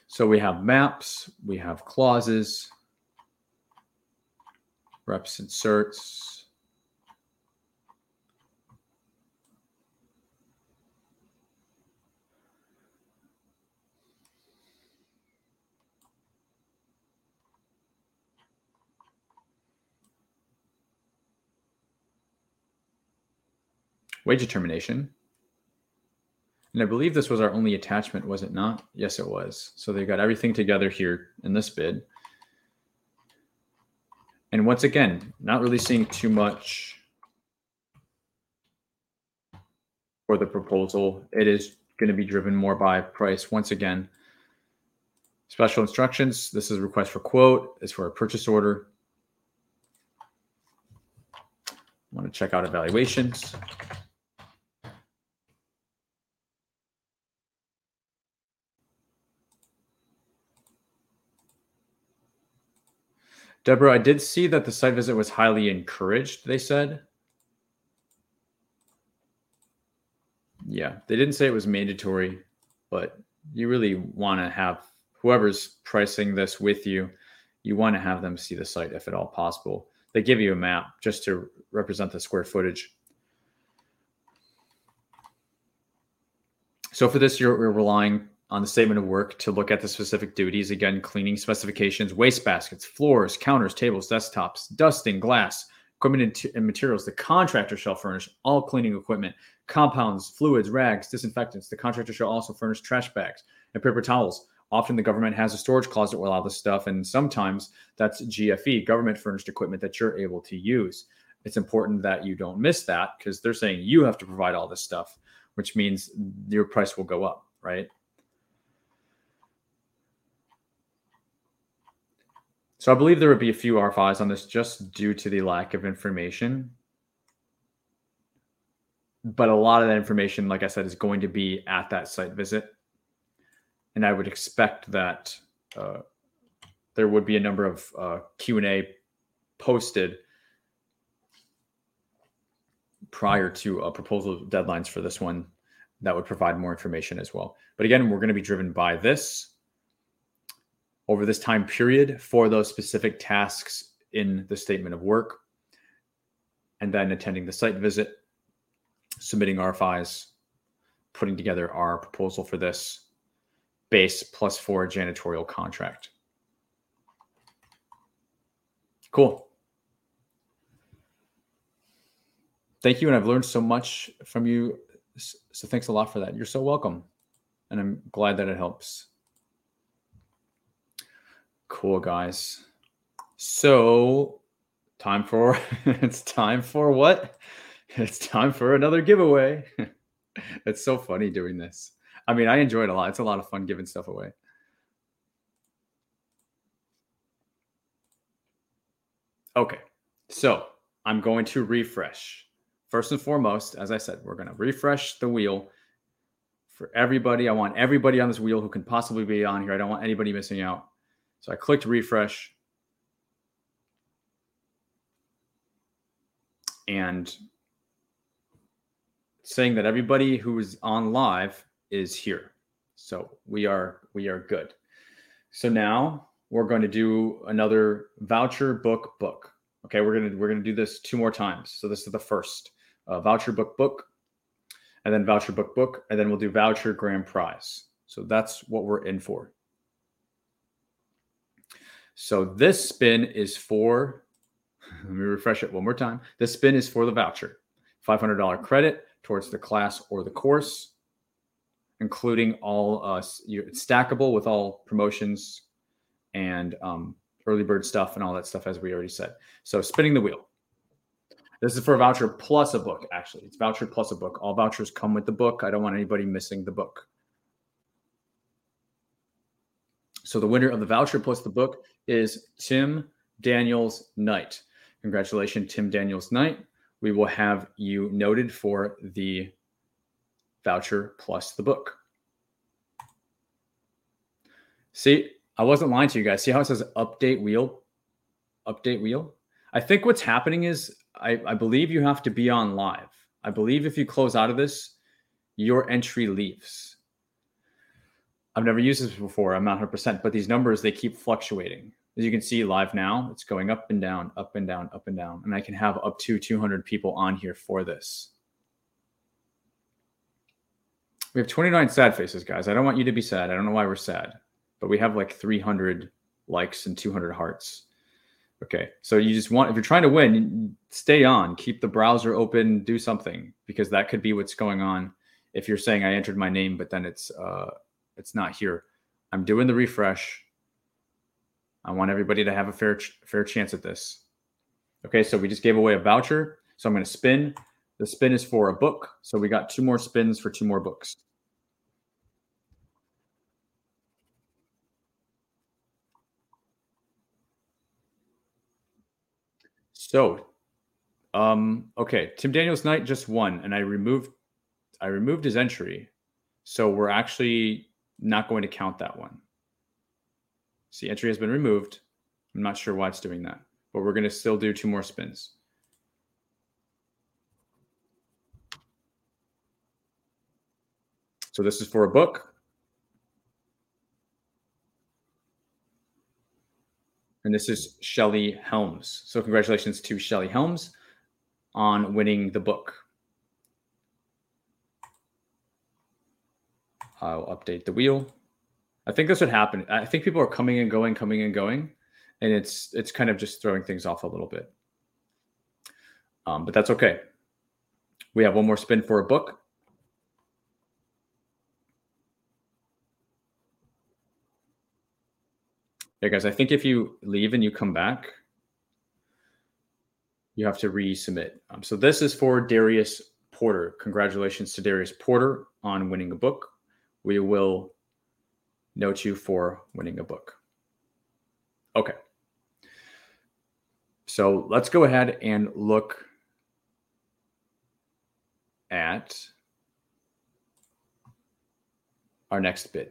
So we have maps, we have clauses, reps and certs, wage determination. And I believe this was our only attachment, was it not? Yes, it was. So they got everything together here in this bid. And once again, not really seeing too much for the proposal. It is going to be driven more by price. Once again, Special instructions. This is request for quote. It's for a purchase order. I want to check out evaluations. Deborah, I did see that the site visit was highly encouraged, they said. Yeah, they didn't say it was mandatory, but you really want to have whoever's pricing this with you, you want to have them see the site if at all possible. They give you a map just to represent the square footage. So for this, you're, you're relying on the statement of work to look at the specific duties. Again, cleaning specifications, waste baskets, floors, counters, tables, desktops, dusting, glass, equipment and, materials. The contractor shall furnish all cleaning equipment, compounds, fluids, rags, disinfectants. The contractor shall also furnish trash bags and paper towels. Often the government has a storage closet with all this stuff, and sometimes that's GFE, government furnished equipment that you're able to use. It's important that you don't miss that because they're saying you have to provide all this stuff, which means your price will go up, right? So I believe there would be a few RFIs on this just due to the lack of information. But a lot of that information, like I said, is going to be at that site visit. And I would expect that uh, there would be a number of uh, Q&A posted prior to uh, proposal deadlines for this one that would provide more information as well. But again, we're going to be driven by this over this time period for those specific tasks in the statement of work, and then attending the site visit, submitting RFIs, putting together our proposal for this base plus four janitorial contract. Cool. Thank you. And I've learned so much from you. So thanks a lot for that. You're so welcome. And I'm glad that it helps. Cool, guys. So, time for it's time for what? It's time for another giveaway. it's so funny doing this. I mean, I enjoy it a lot. It's a lot of fun giving stuff away. Okay, so I'm going to refresh. First and foremost, as I said, we're going to refresh the wheel for everybody. I want everybody on this wheel who can possibly be on here. I don't want anybody missing out. So I clicked refresh. And saying that everybody who is on live is here. So we are we are good. So now we're going to do another voucher book book. Okay, we're gonna we're gonna do this two more times. So this is the first uh, voucher book book, and then voucher book book, and then we'll do voucher grand prize. So that's what we're in for. So this spin is for, let me refresh it one more time. This spin is for the voucher, $500 credit towards the class or the course, including all uh, it's stackable with all promotions and um, early bird stuff and all that stuff, as we already said. So spinning the wheel. This is for a voucher plus a book, actually. It's voucher plus a book. All vouchers come with the book. I don't want anybody missing the book. So the winner of the voucher plus the book is Tim Daniels Knight. Congratulations, Tim Daniels Knight. We will have you noted for the voucher plus the book. See, I wasn't lying to you guys. See how it says update wheel? Update wheel? I think what's happening is I, I believe you have to be on live. I believe if you close out of this, your entry leaves. I've never used this before. I'm not 100%, but these numbers, they keep fluctuating. As you can see live now, it's going up and down, up and down, up and down. And I can have up to 200 people on here for this. We have 29 sad faces, guys. I don't want you to be sad. I don't know why we're sad, but we have like 300 likes and 200 hearts. Okay. So you just want, if you're trying to win, stay on, keep the browser open, do something because that could be what's going on. If you're saying I entered my name, but then it's, uh, it's not here. I'm doing the refresh. I want everybody to have a fair fair chance at this. Okay, so we just gave away a voucher. So I'm going to spin. The spin is for a book. So we got two more spins for two more books. So, um, okay, Tim Daniels Knight just won, and I removed I removed his entry. So we're actually not going to count that one. See, entry has been removed. I'm not sure why it's doing that, but we're going to still do two more spins. So this is for a book. And this is Shelly Helms. So congratulations to Shelly Helms on winning the book. I'll update the wheel. I think this would happen. I think people are coming and going, coming and going, and it's it's kind of just throwing things off a little bit. Um, but that's okay. We have one more spin for a book. Yeah, guys, I think if you leave and you come back, you have to resubmit. Um, so this is for Darius Porter. Congratulations to Darius Porter on winning a book. We will note you for winning a book. Okay. So let's go ahead and look at our next bid.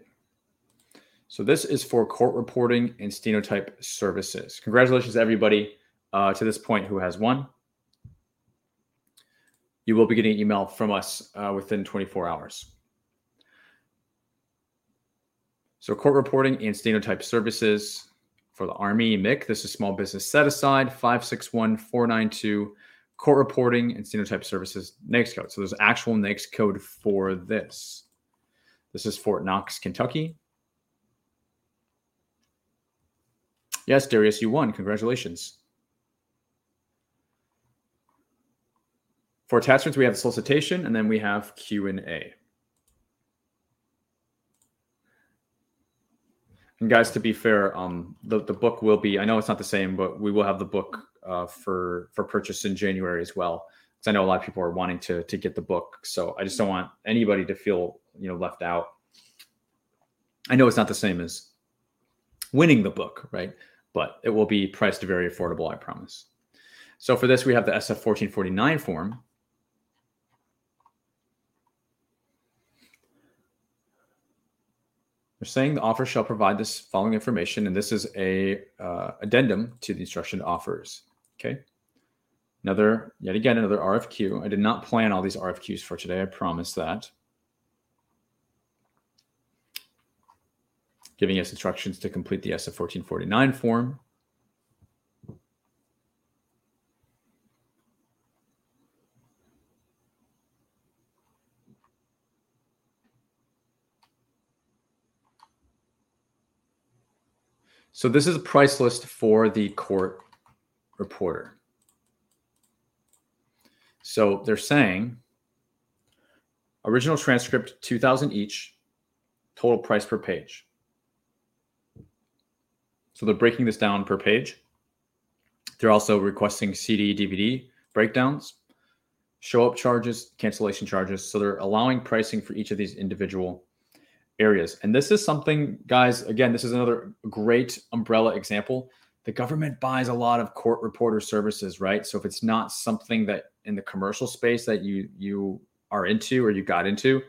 So this is for court reporting and stenotype services. Congratulations, everybody, uh, to this point who has won. You will be getting an email from us uh, within 24 hours. So court reporting and stenotype services for the Army MICC. This is small business set aside 561492 court reporting and stenotype services NAICS code. So there's actual NAICS code for this. This is Fort Knox, Kentucky. Yes, Darius, you won. Congratulations. For attachments, we have solicitation, and then we have Q and guys, to be fair, um, the the book will be. I know it's not the same, but we will have the book uh, for for purchase in January as well. Because I know a lot of people are wanting to to get the book, so I just don't want anybody to feel you know left out. I know it's not the same as winning the book, right? but it will be priced very affordable, I promise. So for this, we have the SF 1449 form. They're saying the offer shall provide this following information, and this is a uh, addendum to the instruction offers. Okay. Another, yet again, another RFQ. I did not plan all these RFQs for today. I promise that. giving us instructions to complete the SF1449 form. So this is a price list for the court reporter. So they're saying original transcript 2000 each, total price per page. So they're breaking this down per page. They're also requesting CD, DVD breakdowns, show up charges, cancellation charges. So they're allowing pricing for each of these individual areas. And this is something, guys, again, this is another great umbrella example. The government buys a lot of court reporter services, right? So if it's not something that in the commercial space that you you are into or you got into,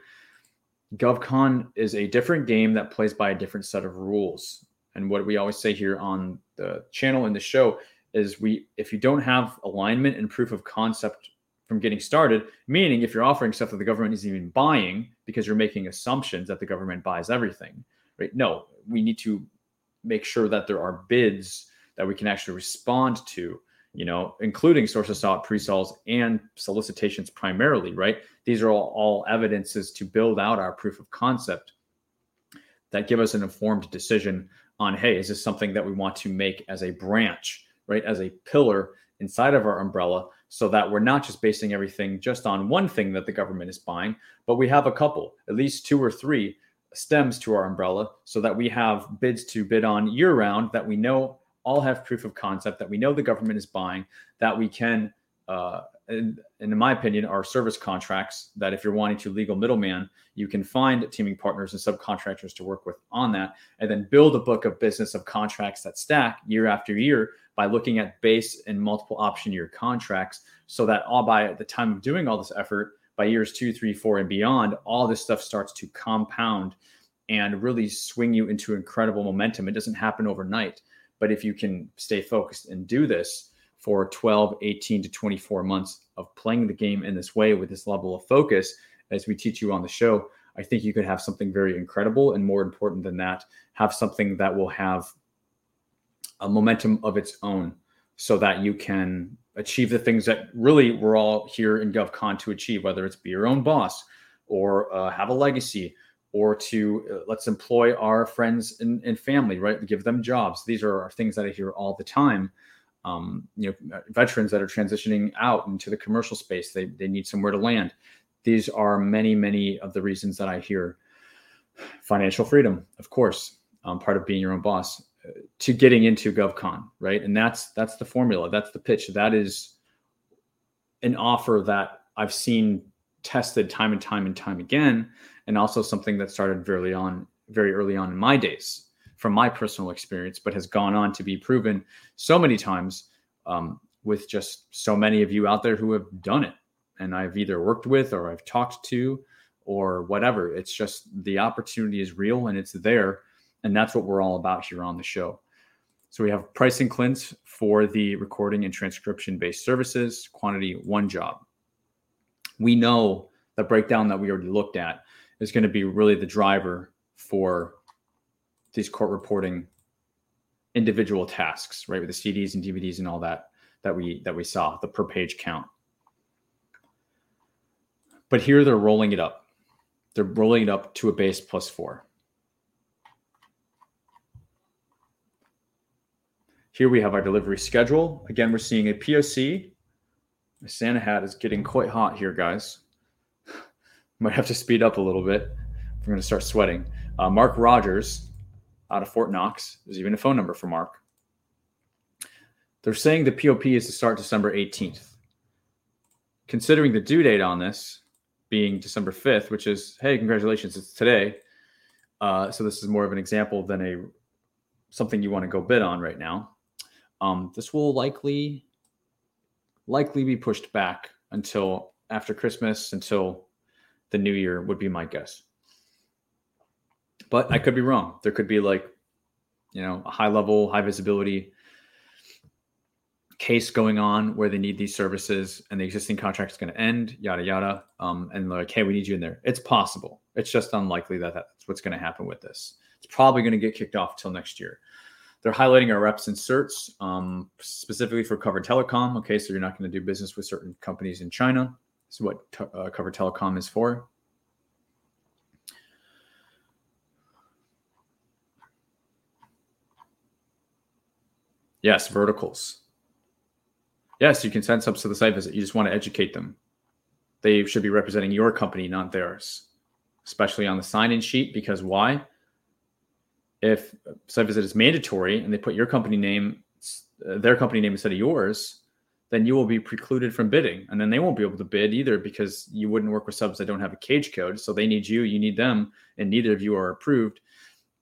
GovCon is a different game that plays by a different set of rules and what we always say here on the channel and the show is we if you don't have alignment and proof of concept from getting started meaning if you're offering stuff that the government isn't even buying because you're making assumptions that the government buys everything right? No we need to make sure that there are bids that we can actually respond to you know including sources sought presols and solicitations primarily right? These are all, all evidences to build out our proof of concept that give us an informed decision on hey is this something that we want to make as a branch right? As a pillar inside of our umbrella so that we're not just basing everything just on one thing that the government is buying but we have a couple at least two or three stems to our umbrella so that we have bids to bid on year round that we know all have proof of concept that we know the government is buying that we can uh, and, in my opinion, are service contracts that if you're wanting to legal middleman, you can find teaming partners and subcontractors to work with on that, and then build a book of business of contracts that stack year after year by looking at base and multiple option year contracts so that all by the time of doing all this effort, by years two, three, four, and beyond, all this stuff starts to compound and really swing you into incredible momentum. It doesn't happen overnight, but if you can stay focused and do this for 12, 18 to 24 months of playing the game in this way with this level of focus, as we teach you on the show, I think you could have something very incredible. And more important than that, have something that will have a momentum of its own so that you can achieve the things that really we're all here in GovCon to achieve, whether it's be your own boss or uh, have a legacy or to uh, let's employ our friends and, and, family, right? Give them jobs. These are things that I hear all the time. Um, you know, veterans that are transitioning out into the commercial space, they, they need somewhere to land. These are many, many of the reasons that I hear financial freedom, of course, um, part of being your own boss to getting into GovCon, right? And that's that's the formula. That's the pitch. That is an offer that I've seen tested time and time and time again, and also something that started very on, very early on in my days from my personal experience, but has gone on to be proven so many times um, with just so many of you out there who have done it. And I've either worked with or I've talked to or whatever. It's just the opportunity is real and it's there and that's what we're all about here on the show. So we have pricing CLINs for the recording and transcription based services, quantity one job. We know the breakdown that we already looked at is going to be really the driver for these court reporting individual tasks, right? With the CDs and DVDs and all that that we that we saw, the per page count. But here they're rolling it up. They're rolling it up to a base plus four. Here we have our delivery schedule. Again, we're seeing a POC. My Santa hat is getting quite hot here, guys. Might have to speed up a little bit. I'm going to start sweating. Uh, Mark Rogers out of Fort Knox. There's even a phone number for Mark. They're saying the POP is to start December 18th. Considering the due date on this being December 5th, which is, hey, congratulations, it's today. Uh, so this is more of an example than a something you want to go bid on right now. Um, this will likely likely be pushed back until after Christmas, until the new year would be my guess. But I could be wrong. There could be like, you know, a high level, high visibility case going on where they need these services and the existing contract is going to end, yada yada. Um, and like, hey, we need you in there. It's possible. It's just unlikely that that's what's going to happen with this. It's probably going to get kicked off till next year. They're highlighting our reps and certs um, specifically for covered telecom. Okay, so you're not going to do business with certain companies in China. This is what t- uh, covered telecom is for. Yes, verticals. Yes, you can send subs to the site visit. You just want to educate them. They should be representing your company, not theirs, especially on the sign in sheet. Because why? If site visit is mandatory and they put your company name, uh, their company name instead of yours, then you will be precluded from bidding. And then they won't be able to bid either because you wouldn't work with subs that don't have a cage code. So they need you, you need them, and neither of you are approved.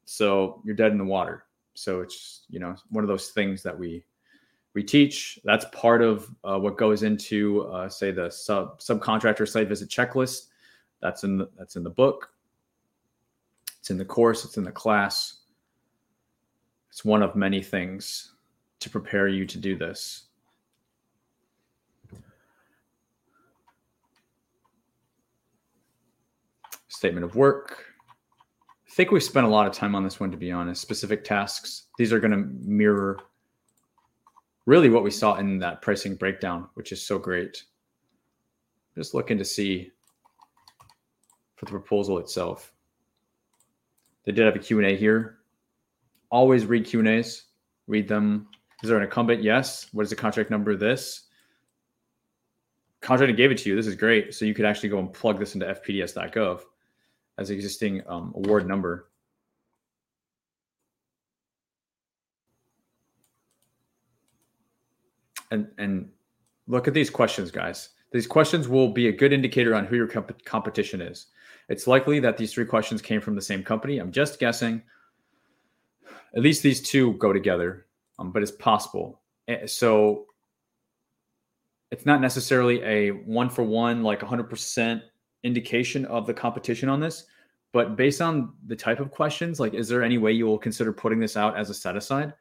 So you're dead in the water. So it's, you know, one of those things that we we teach. That's part of uh, what goes into, uh, say, the sub subcontractor site visit checklist. That's in the, that's in the book. It's in the course. It's in the class. It's one of many things to prepare you to do this. Statement of work. I think we spent a lot of time on this one, to be honest. Specific tasks. These are going to mirror really what we saw in that pricing breakdown, which is so great. Just looking to see for the proposal itself. They did have a Q&A here always read Q and A's. Read them. Is there an incumbent? Yes. What is the contract number? This contract gave it to you. This is great. So you could actually go and plug this into fpds.gov as existing um, award number. And and look at these questions, guys. These questions will be a good indicator on who your comp- competition is. It's likely that these three questions came from the same company. I'm just guessing at least these two go together, um, but it's possible. Eh, so it's not necessarily a one for one, like 100% indication of the competition on this. But based on the type of questions, like, is there any way you will consider putting this out as a set aside?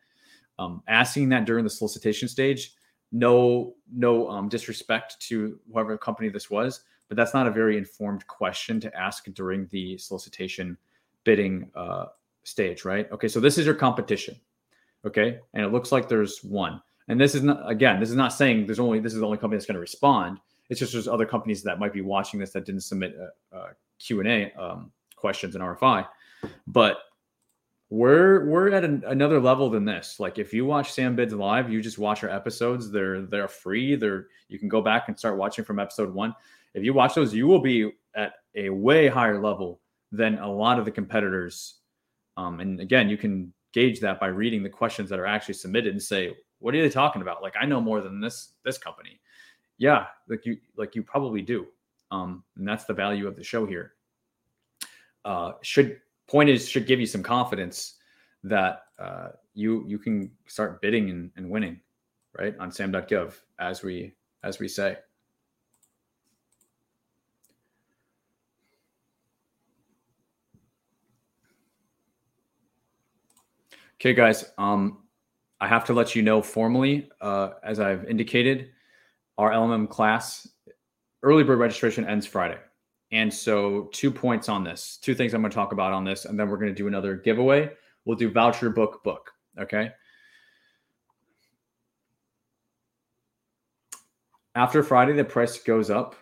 Um, asking that during the solicitation stage, no, no um, disrespect to whoever company this was, but that's not a very informed question to ask during the solicitation bidding uh, stage, right? Okay, so this is your competition, okay, and it looks like there's one. And this is not again, this is not saying there's only this is the only company that's going to respond. It's just there's other companies that might be watching this that didn't submit a, a Q and A um, questions in RFI, but we're we're at an, another level than this. Like if you watch Sam Bids live, you just watch our episodes. They're they're free. They're you can go back and start watching from episode one. If you watch those, you will be at a way higher level than a lot of the competitors. Um, and again, you can gauge that by reading the questions that are actually submitted and say, what are they talking about? Like I know more than this this company. Yeah, like you like you probably do. Um, and that's the value of the show here. Uh, should point is should give you some confidence that uh, you you can start bidding and, and winning, right on sam.gov as we as we say. Okay, guys. Um, I have to let you know formally, uh, as I've indicated, our LMM class early bird registration ends Friday. And so, two points on this, two things I'm going to talk about on this, and then we're going to do another giveaway. We'll do voucher book book. Okay. After Friday, the price goes up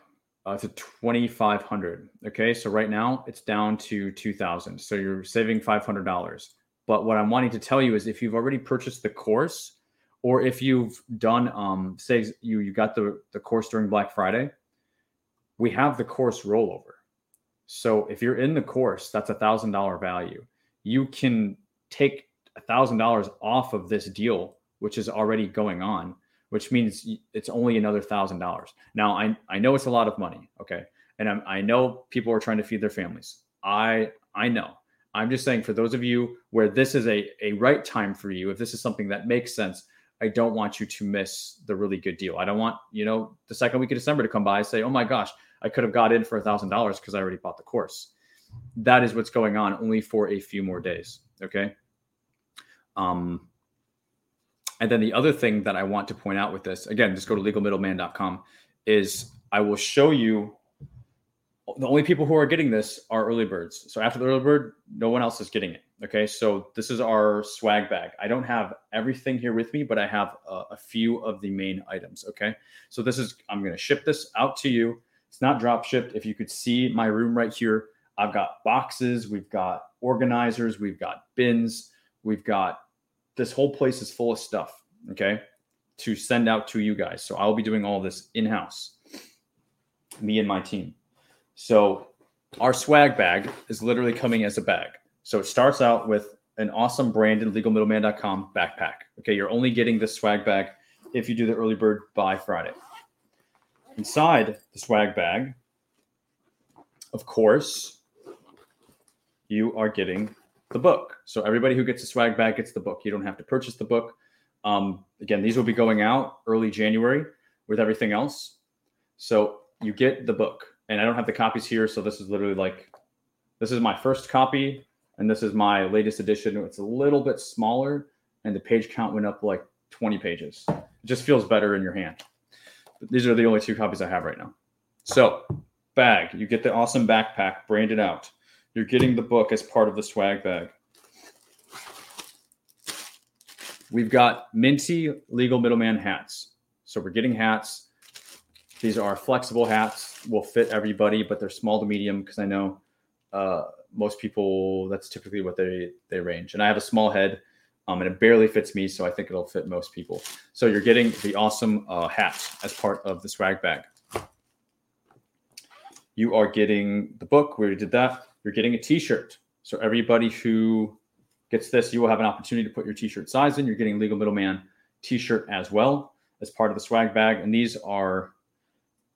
uh, to 2500 Okay. So, right now it's down to 2000 So, you're saving $500. But what I'm wanting to tell you is if you've already purchased the course, or if you've done, um, say you you got the the course during Black Friday, we have the course rollover. So if you're in the course, that's a thousand dollar value. You can take a thousand dollars off of this deal, which is already going on, which means it's only another thousand dollars. Now I I know it's a lot of money, okay, and I'm, I know people are trying to feed their families. I I know I'm just saying for those of you where this is a, a right time for you, if this is something that makes sense, I don't want you to miss the really good deal. I don't want, you know, the second week of December to come by and say, oh my gosh, I could have got in for a thousand dollars because I already bought the course. That is what's going on only for a few more days. Okay. Um, and then the other thing that I want to point out with this, again, just go to legalmiddleman.com, is I will show you the only people who are getting this are early birds. So after the early bird, no one else is getting it. Okay. So this is our swag bag. I don't have everything here with me, but I have a, a few of the main items. Okay. So this is, I'm going to ship this out to you. It's not drop shipped. If you could see my room right here, I've got boxes, we've got organizers, we've got bins, we've got this whole place is full of stuff. Okay. To send out to you guys. So I'll be doing all this in house, me and my team. So our swag bag is literally coming as a bag. So it starts out with an awesome branded legalmiddleman.com backpack. Okay, you're only getting this swag bag if you do the early bird by Friday. Inside the swag bag, of course, you are getting the book. So everybody who gets a swag bag gets the book. You don't have to purchase the book. Um, again, these will be going out early January with everything else. So you get the book and I don't have the copies here. So this is literally like, this is my first copy, and this is my latest edition. It's a little bit smaller, and the page count went up like 20 pages. It just feels better in your hand. But these are the only two copies I have right now. So, bag, you get the awesome backpack branded out. You're getting the book as part of the swag bag. We've got minty legal middleman hats. So we're getting hats. These are flexible hats will fit everybody, but they're small to medium because I know uh, most people that's typically what they they range. And I have a small head, um, and it barely fits me, so I think it'll fit most people. So you're getting the awesome uh, hat as part of the swag bag. You are getting the book. We already did that. You're getting a T-shirt. So everybody who gets this, you will have an opportunity to put your T-shirt size in. You're getting Legal Middleman T-shirt as well as part of the swag bag, and these are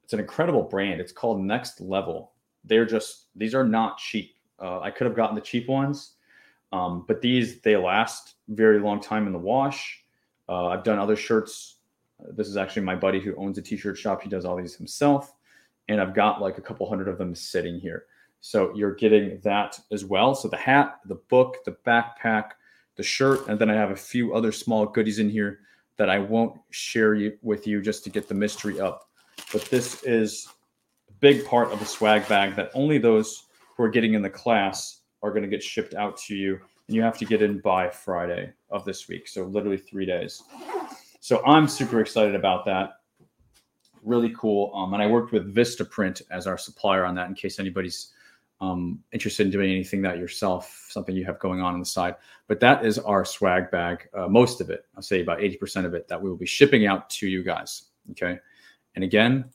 it's an incredible brand. It's called Next Level. They're just these are not cheap. Uh, I could have gotten the cheap ones, um, but these they last very long time in the wash. Uh, I've done other shirts. This is actually my buddy who owns a t-shirt shop. He does all these himself, and I've got like a couple hundred of them sitting here. So you're getting that as well. So the hat, the book, the backpack, the shirt, and then I have a few other small goodies in here that I won't share you, with you just to get the mystery up. But this is a big part of the swag bag that only those who are getting in the class are going to get shipped out to you. And you have to get in by Friday of this week. So literally three days. So I'm super excited about that. Really cool. Um, and I worked with Vistaprint as our supplier on that in case anybody's um, interested in doing anything that yourself, something you have going on on the side. But that is our swag bag, uh, most of it. I'll say about 80% of it that we will be shipping out to you guys. Okay. And again,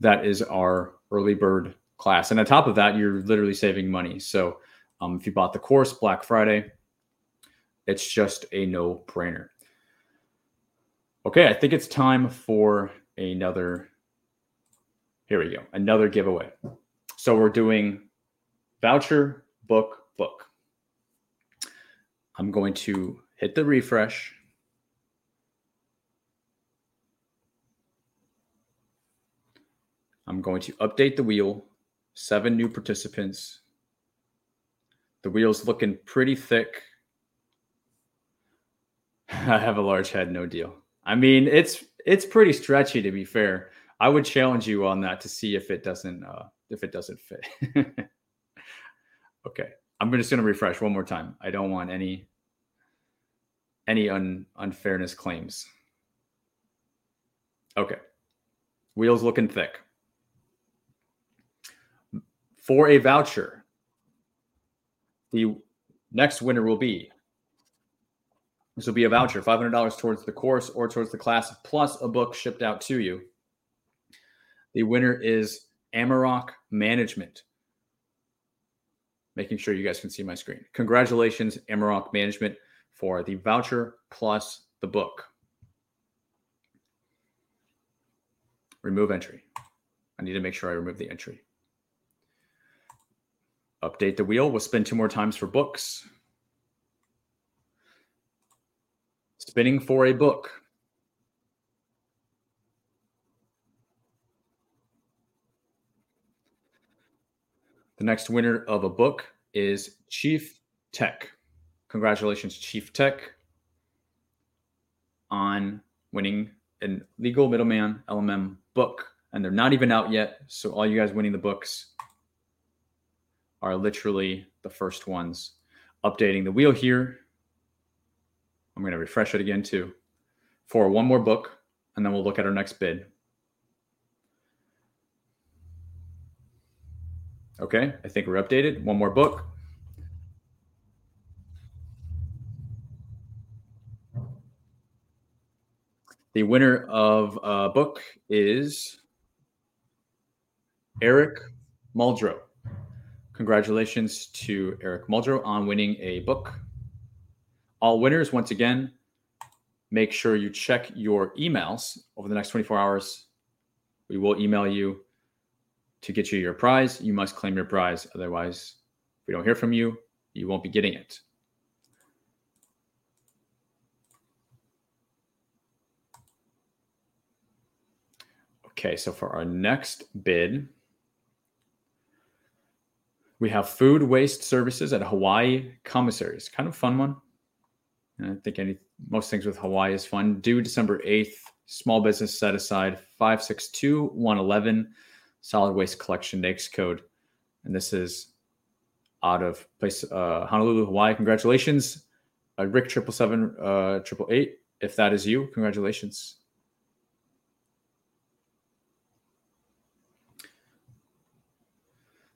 that is our early bird class. And on top of that, you're literally saving money. So um, if you bought the course Black Friday, it's just a no brainer. Okay, I think it's time for another. Here we go, another giveaway. So we're doing voucher, book, book. I'm going to hit the refresh. I'm going to update the wheel. Seven new participants. The wheel's looking pretty thick. I have a large head, no deal. I mean, it's it's pretty stretchy to be fair. I would challenge you on that to see if it doesn't uh, if it doesn't fit. okay. I'm just going to refresh one more time. I don't want any any un, unfairness claims. Okay. Wheels looking thick. For a voucher, the next winner will be this will be a voucher, $500 towards the course or towards the class, plus a book shipped out to you. The winner is Amarok Management. Making sure you guys can see my screen. Congratulations, Amarok Management, for the voucher plus the book. Remove entry. I need to make sure I remove the entry. Update the wheel. We'll spin two more times for books. Spinning for a book. The next winner of a book is Chief Tech. Congratulations, Chief Tech, on winning an legal middleman LMM book. And they're not even out yet. So, all you guys winning the books are literally the first ones. Updating the wheel here. I'm going to refresh it again too for one more book, and then we'll look at our next bid. Okay, I think we're updated. One more book. The winner of a book is Eric Muldrow. Congratulations to Eric Muldrow on winning a book. All winners, once again, make sure you check your emails over the next 24 hours. We will email you to get you your prize, you must claim your prize. Otherwise, if we don't hear from you, you won't be getting it. Okay, so for our next bid, we have food waste services at Hawaii commissaries. Kind of fun one. And I think any most things with Hawaii is fun. Due December 8th, small business set aside 562 111 solid waste collection NAICS code. And this is out of place uh, Honolulu, Hawaii. Congratulations, uh, Rick triple seven uh, triple eight. If that is you, congratulations.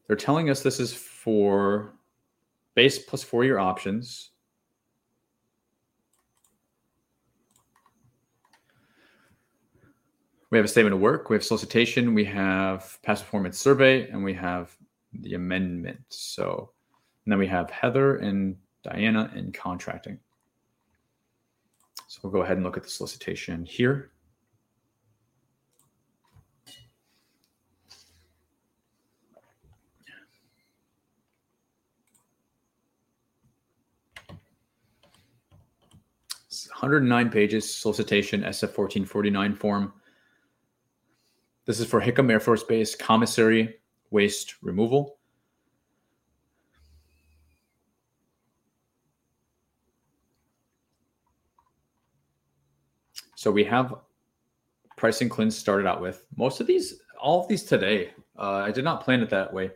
They're telling us this is for base plus four year options. we have a statement of work, we have solicitation, we have past performance survey, and we have the amendment. So, and then we have Heather and Diana in contracting. So we'll go ahead and look at the solicitation here. It's 109 pages, solicitation, SF 1449 form. This is for Hickam Air Force Base commissary waste removal. So we have pricing CLINs started out with. Most of these, all of these today, uh, I did not plan it that way.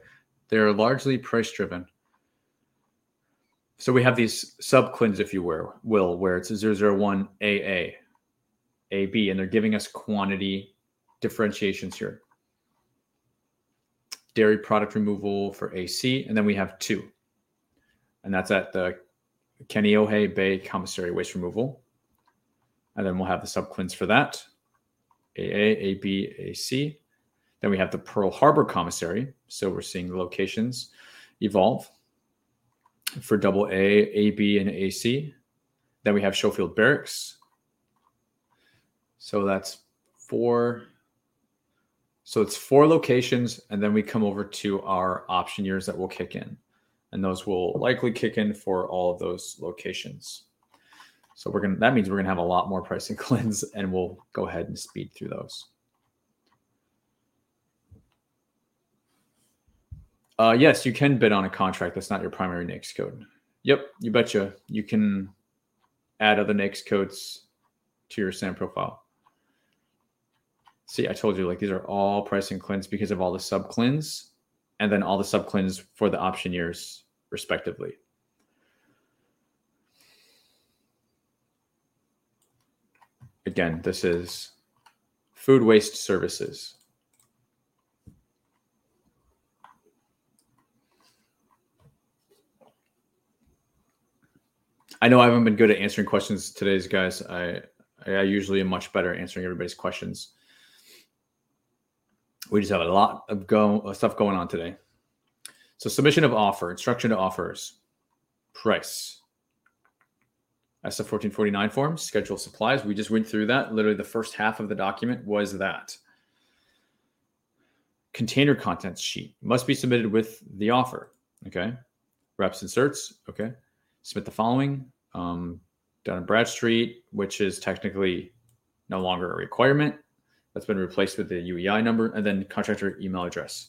They're largely price driven. So we have these sub CLINs, if you will, where it's 001 AA, AB, and they're giving us quantity differentiations here. Dairy product removal for AC, and then we have two, and that's at the Kaneohe Bay Commissary Waste Removal. And then we'll have the sub CLINs for that. AA, AB, AC. Then we have the Pearl Harbor Commissary. So we're seeing the locations evolve for double A, AB, and AC. Then we have Schofield Barracks. So that's four. So it's four locations, and then we come over to our option years that will kick in. And those will likely kick in for all of those locations. So we're gonna that means we're gonna have a lot more pricing CLINs, and we'll go ahead and speed through those. Uh, yes, you can bid on a contract that's not your primary NAICS code. Yep, you betcha. You can add other NAICS codes to your SAM profile. See, I told you like these are all pricing CLINs because of all the sub CLINs and then all the sub CLINs for the option years respectively. Again, this is food waste services. I know I haven't been good at answering questions today's guys. I I usually am much better at answering everybody's questions. We just have a lot of go uh, stuff going on today. So submission of offer, instruction to offers, price, SF 1449 form, schedule supplies. We just went through that. Literally, the first half of the document was that. Container contents sheet must be submitted with the offer. Okay. Reps inserts. Okay. Submit the following. Um, Dun & Bradstreet, which is technically no longer a requirement. That's been replaced with the UEI number and then contractor email address.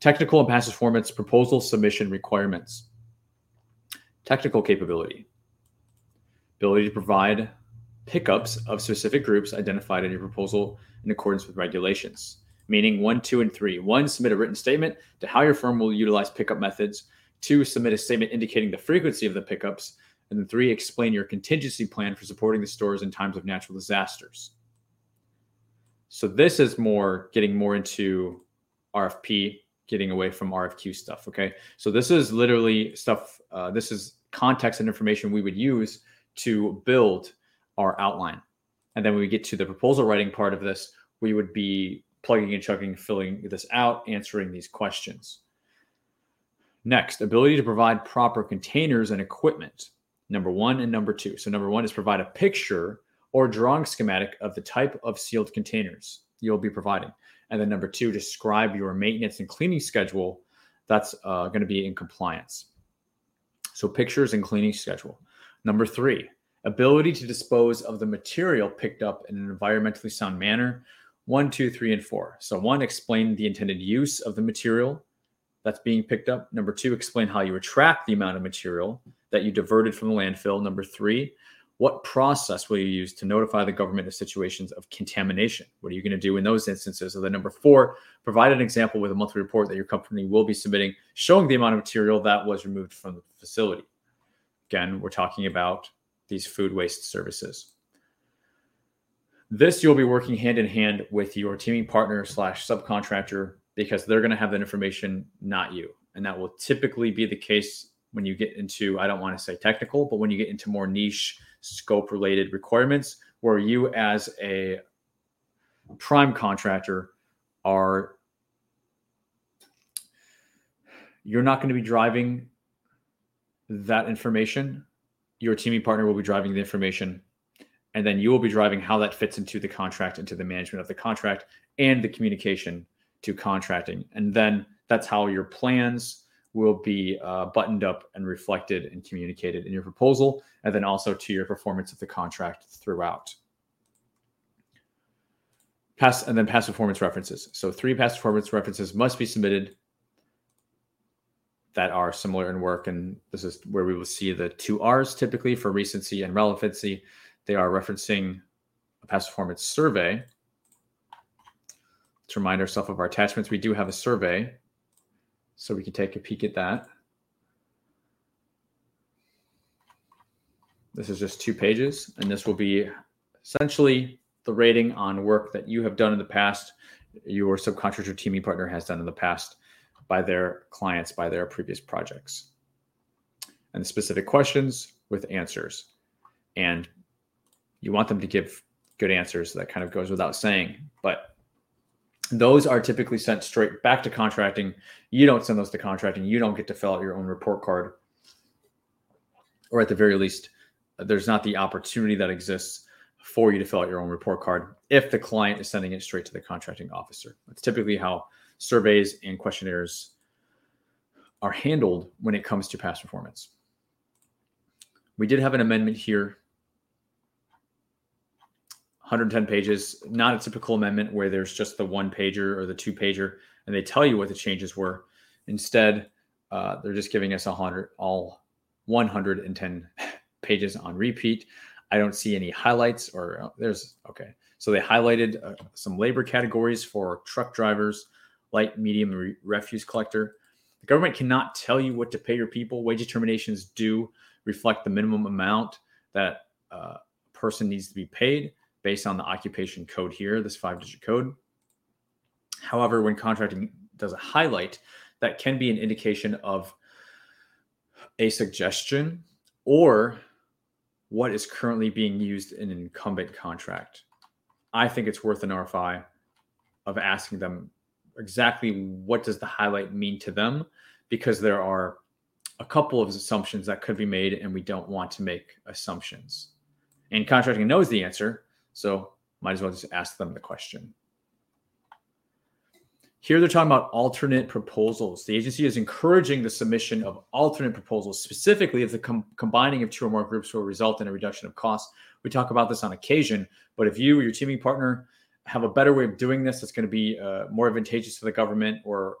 Technical and passive formats, proposal submission requirements. Technical capability ability to provide pickups of specific groups identified in your proposal in accordance with regulations. Meaning one, two, and three. One, submit a written statement to how your firm will utilize pickup methods. Two, submit a statement indicating the frequency of the pickups. And then three, explain your contingency plan for supporting the stores in times of natural disasters. So this is more getting more into RFP, getting away from RFQ stuff. Okay. So this is literally stuff, uh, this is context and information we would use to build our outline. And then when we get to the proposal writing part of this, we would be plugging and chugging, filling this out, answering these questions. Next, ability to provide proper containers and equipment. Number one and number two. So, number one is provide a picture or drawing schematic of the type of sealed containers you'll be providing. And then number two, describe your maintenance and cleaning schedule that's uh, going to be in compliance. So, pictures and cleaning schedule. Number three, ability to dispose of the material picked up in an environmentally sound manner. One, two, three, and four. So, one, explain the intended use of the material that's being picked up. Number two, explain how you attract the amount of material that you diverted from the landfill. Number three, what process will you use to notify the government of situations of contamination? What are you going to do in those instances? And then number four, provide an example with a monthly report that your company will be submitting showing the amount of material that was removed from the facility. Again, we're talking about these food waste services. This you'll be working hand in hand with your teaming partner slash subcontractor because they're going to have that information, not you. And that will typically be the case when you get into, I don't want to say technical, but when you get into more niche scope related requirements where you as a prime contractor are you're not going to be driving that information. Your teaming partner will be driving the information, and then you will be driving how that fits into the contract, into the management of the contract, and the communication to contracting. And then that's how your plans will be uh, buttoned up and reflected and communicated in your proposal, and then also to your performance of the contract throughout. Past and then past performance references. So three past performance references must be submitted that are similar in work, and this is where we will see the two R's typically for recency and relevancy. They are referencing a past performance survey. To remind ourselves of our attachments, we do have a survey so we can take a peek at that. This is just two pages, and this will be essentially the rating on work that you have done in the past, your subcontractor teaming partner has done in the past by their clients, by their previous projects. And specific questions with answers. And you want them to give good answers. That kind of goes without saying. But those are typically sent straight back to contracting. You don't send those to contracting. You don't get to fill out your own report card. Or at the very least, there's not the opportunity that exists for you to fill out your own report card if the client is sending it straight to the contracting officer. That's typically how surveys and questionnaires are handled when it comes to past performance. We did have an amendment here 110 pages, not a typical amendment where there's just the one pager or the two pager and they tell you what the changes were. Instead, uh, they're just giving us 100 all 110 pages on repeat. I don't see any highlights or uh, there's okay. So they highlighted uh, some labor categories for truck drivers, light, medium, re- refuse collector. The government cannot tell you what to pay your people. Wage determinations do reflect the minimum amount that uh, a person needs to be paid based on the occupation code here, this five digit code. However, when contracting does a highlight, that can be an indication of a suggestion or what is currently being used in an incumbent contract. I think it's worth an RFI of asking them exactly what does the highlight mean to them because there are a couple of assumptions that could be made and we don't want to make assumptions. And contracting knows the answer, so might as well just ask them the question. Here they're talking about alternate proposals. The agency is encouraging the submission of alternate proposals, specifically if the com- combining of two or more groups will result in a reduction of costs. We talk about this on occasion, but if you or your teaming partner have a better way of doing this that's going to be uh, more advantageous to the government or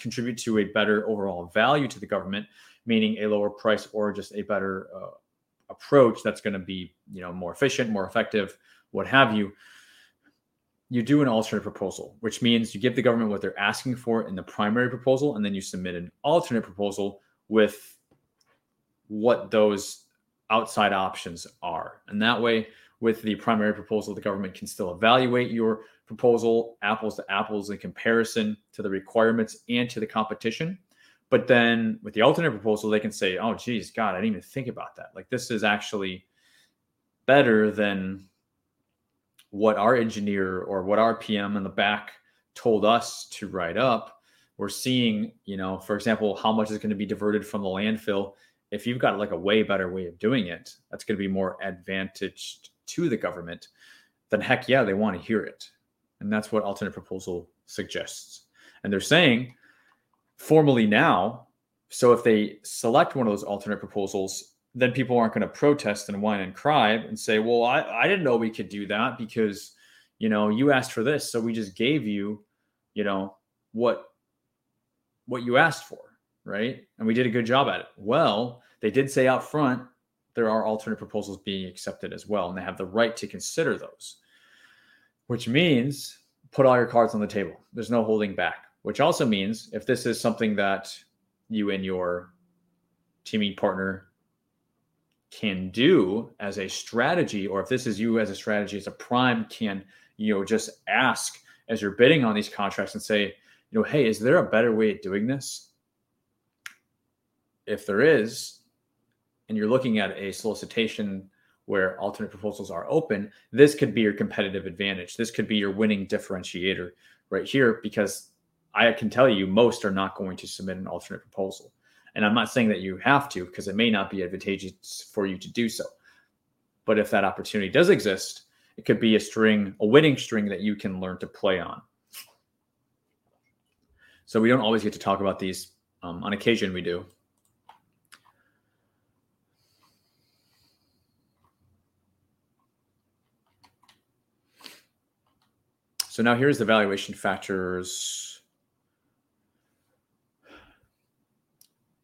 contribute to a better overall value to the government, meaning a lower price or just a better uh, approach that's going to be you know more efficient, more effective, what have you, you do an alternate proposal, which means you give the government what they're asking for in the primary proposal, and then you submit an alternate proposal with what those outside options are. And that way, with the primary proposal, the government can still evaluate your proposal apples to apples in comparison to the requirements and to the competition. But then with the alternate proposal, they can say, oh, geez, God, I didn't even think about that. Like, this is actually better than what our engineer or what our PM in the back told us to write up, we're seeing, you know, for example, how much is going to be diverted from the landfill. If you've got like a way better way of doing it, that's going to be more advantaged to the government, then heck yeah, they want to hear it. And that's what alternate proposal suggests. And they're saying formally now, so if they select one of those alternate proposals, then people aren't going to protest and whine and cry and say, well, I, I didn't know we could do that because, you know, you asked for this. So we just gave you, you know, what, what you asked for. Right. And we did a good job at it. Well, they did say out front, there are alternate proposals being accepted as well. And they have the right to consider those, which means put all your cards on the table. There's no holding back, which also means if this is something that you and your teaming partner can do as a strategy, or if this is you as a strategy as a prime, can you know just ask as you're bidding on these contracts and say, you know, hey, is there a better way of doing this? If there is, and you're looking at a solicitation where alternate proposals are open, this could be your competitive advantage. This could be your winning differentiator right here, because I can tell you most are not going to submit an alternate proposal. And I'm not saying that you have to because it may not be advantageous for you to do so. But if that opportunity does exist, it could be a string, a winning string that you can learn to play on. So we don't always get to talk about these Um, on occasion, we do. So now here's the valuation factors.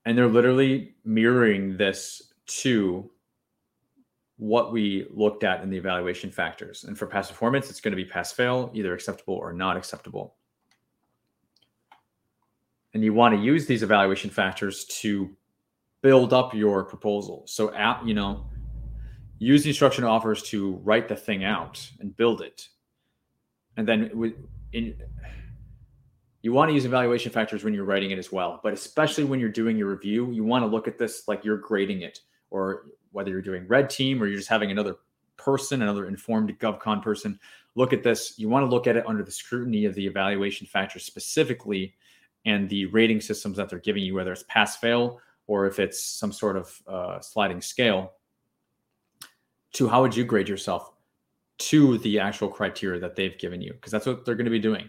And they're literally mirroring this to what we looked at in the evaluation factors. And for past performance, it's going to be pass fail, either acceptable or not acceptable. And you want to use these evaluation factors to build up your proposal. So, at, you know, use the instruction offers to write the thing out and build it. And then in, you want to use evaluation factors when you're writing it as well, but especially when you're doing your review, you want to look at this like you're grading it or whether you're doing red team or you're just having another person, another informed GovCon person, look at this. You want to look at it under the scrutiny of the evaluation factors specifically and the rating systems that they're giving you, whether it's pass fail or if it's some sort of uh, sliding scale. To how would you grade yourself to the actual criteria that they've given you? Because that's what they're going to be doing.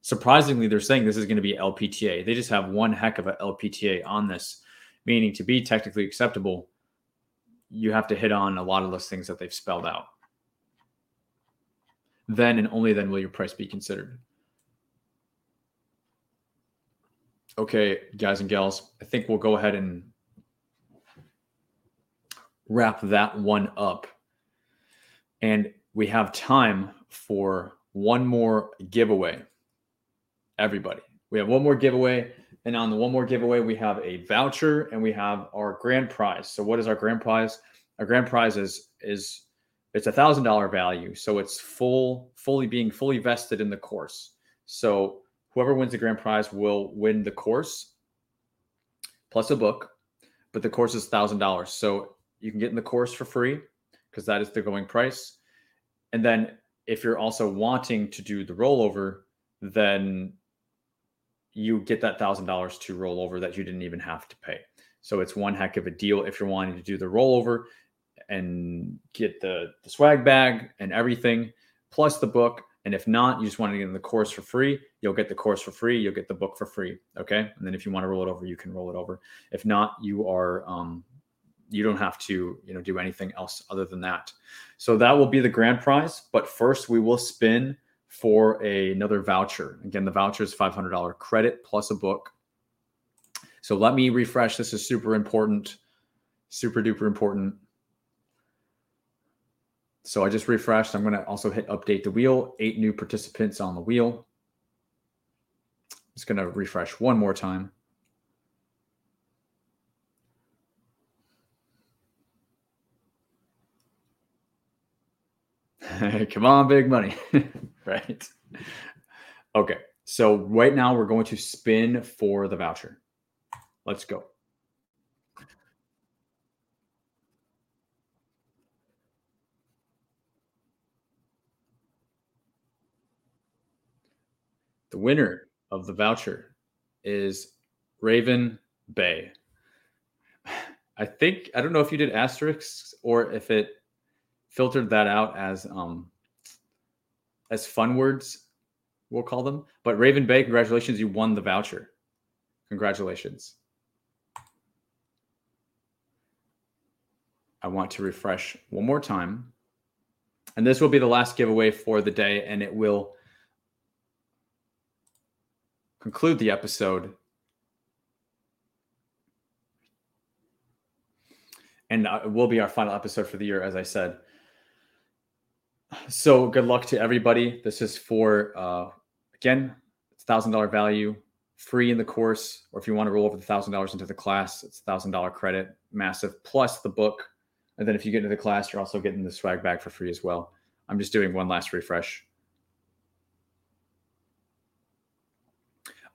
Surprisingly, they're saying this is going to be LPTA. They just have one heck of a LPTA on this, meaning to be technically acceptable you have to hit on a lot of those things that they've spelled out. Then and only then will your price be considered. Okay, guys and gals, I think we'll go ahead and wrap that one up. And we have time for one more giveaway. Everybody, we have one more giveaway. And on the one more giveaway, we have a voucher and we have our grand prize. So what is our grand prize? Our grand prize is is it's a thousand dollar value. So it's full, fully being fully vested in the course. So whoever wins the grand prize will win the course plus a book, but the course is thousand dollars. So you can get in the course for free because that is the going price. And then if you're also wanting to do the rollover, then you get that thousand dollars to roll over that you didn't even have to pay. So it's one heck of a deal if you're wanting to do the rollover and get the, the swag bag and everything, plus the book. And if not, you just want to get in the course for free, you'll get the course for free. You'll get the book for free. Okay. And then if you want to roll it over, you can roll it over. If not, you are um, you don't have to you know do anything else other than that. So that will be the grand prize. But first, we will spin for a, another voucher. Again, the voucher is $500 credit plus a book. So let me refresh. This is super important, super duper important. So I just refreshed. I'm going to also hit update the wheel. Eight new participants on the wheel. Just going to refresh one more time. Come on, big money. right. Okay. So right now we're going to spin for the voucher. Let's go. The winner of the voucher is Raven Bay. I think I don't know if you did asterisks or if it filtered that out as um as fun words, we'll call them. But Raven Bay, congratulations, you won the voucher. Congratulations. I want to refresh one more time. And this will be the last giveaway for the day, and it will conclude the episode. And uh, it will be our final episode for the year, as I said. So good luck to everybody. This is for uh, again, it's thousand dollar value, free in the course, or if you want to roll over the thousand dollars into the class, it's thousand dollar credit, massive plus the book. And then if you get into the class, you're also getting the swag bag for free as well. I'm just doing one last refresh.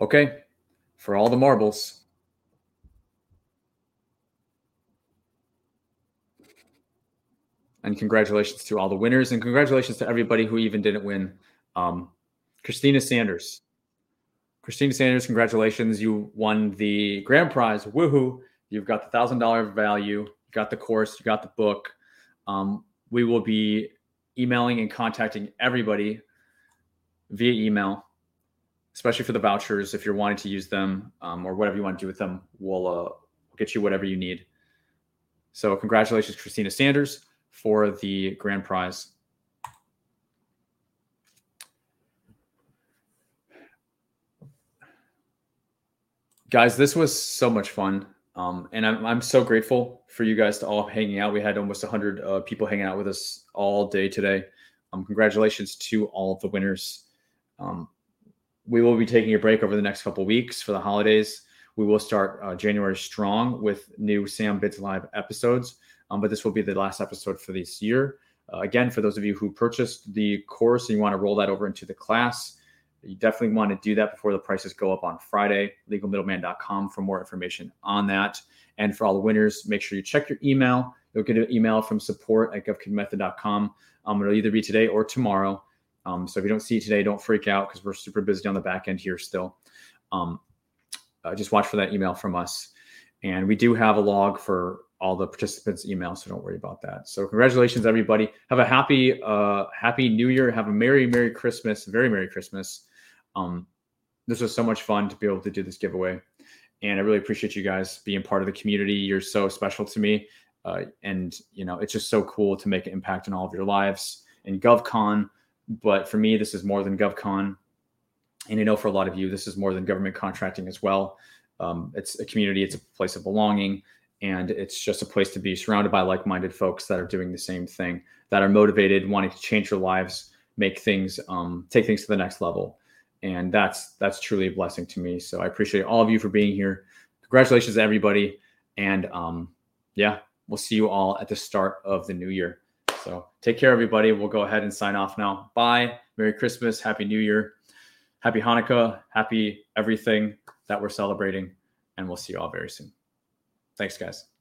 Okay, for all the marbles. And congratulations to all the winners, and congratulations to everybody who even didn't win. Um, Christina Sanders. Christina Sanders, congratulations. You won the grand prize. Woohoo. You've got the thousand dollar value, you got the course, you got the book. Um, we will be emailing and contacting everybody via email especially for the vouchers. If you're wanting to use them um, or whatever you want to do with them, we'll uh, get you whatever you need. So, congratulations, Christina Sanders, for the grand prize. Guys, this was so much fun. Um, and I'm, I'm so grateful for you guys to all hanging out. We had almost 100 uh, people hanging out with us all day today. Um, congratulations to all of the winners. Um, we will be taking a break over the next couple weeks for the holidays. We will start uh, January strong with new Sam Bids Live episodes, um, but this will be the last episode for this year. Uh, again, for those of you who purchased the course and you want to roll that over into the class, you definitely want to do that before the prices go up on Friday. Legalmiddleman.com for more information on that. And for all the winners, make sure you check your email. You'll get an email from support at govkidmethod.com. Um, it'll either be today or tomorrow. Um, so if you don't see it today, don't freak out because we're super busy on the back end here still. Um, uh, just watch for that email from us. And we do have a log for all the participants' emails, so don't worry about that. So congratulations, everybody. Have a happy, uh, happy New Year. Have a merry, merry Christmas. Very merry Christmas. Um, this was so much fun to be able to do this giveaway, and I really appreciate you guys being part of the community. You're so special to me, uh, and you know it's just so cool to make an impact in all of your lives. In GovCon, but for me, this is more than GovCon. And I know for a lot of you, this is more than government contracting as well. Um, it's a community, it's a place of belonging, and it's just a place to be surrounded by like minded folks that are doing the same thing, that are motivated, wanting to change their lives, make things, um, take things to the next level. And that's that's truly a blessing to me. So I appreciate all of you for being here. Congratulations, everybody. And um, yeah, we'll see you all at the start of the new year. So take care, everybody. We'll go ahead and sign off now. Bye. Merry Christmas. Happy New Year. Happy Hanukkah. Happy everything that we're celebrating. And we'll see you all very soon. Thanks, guys.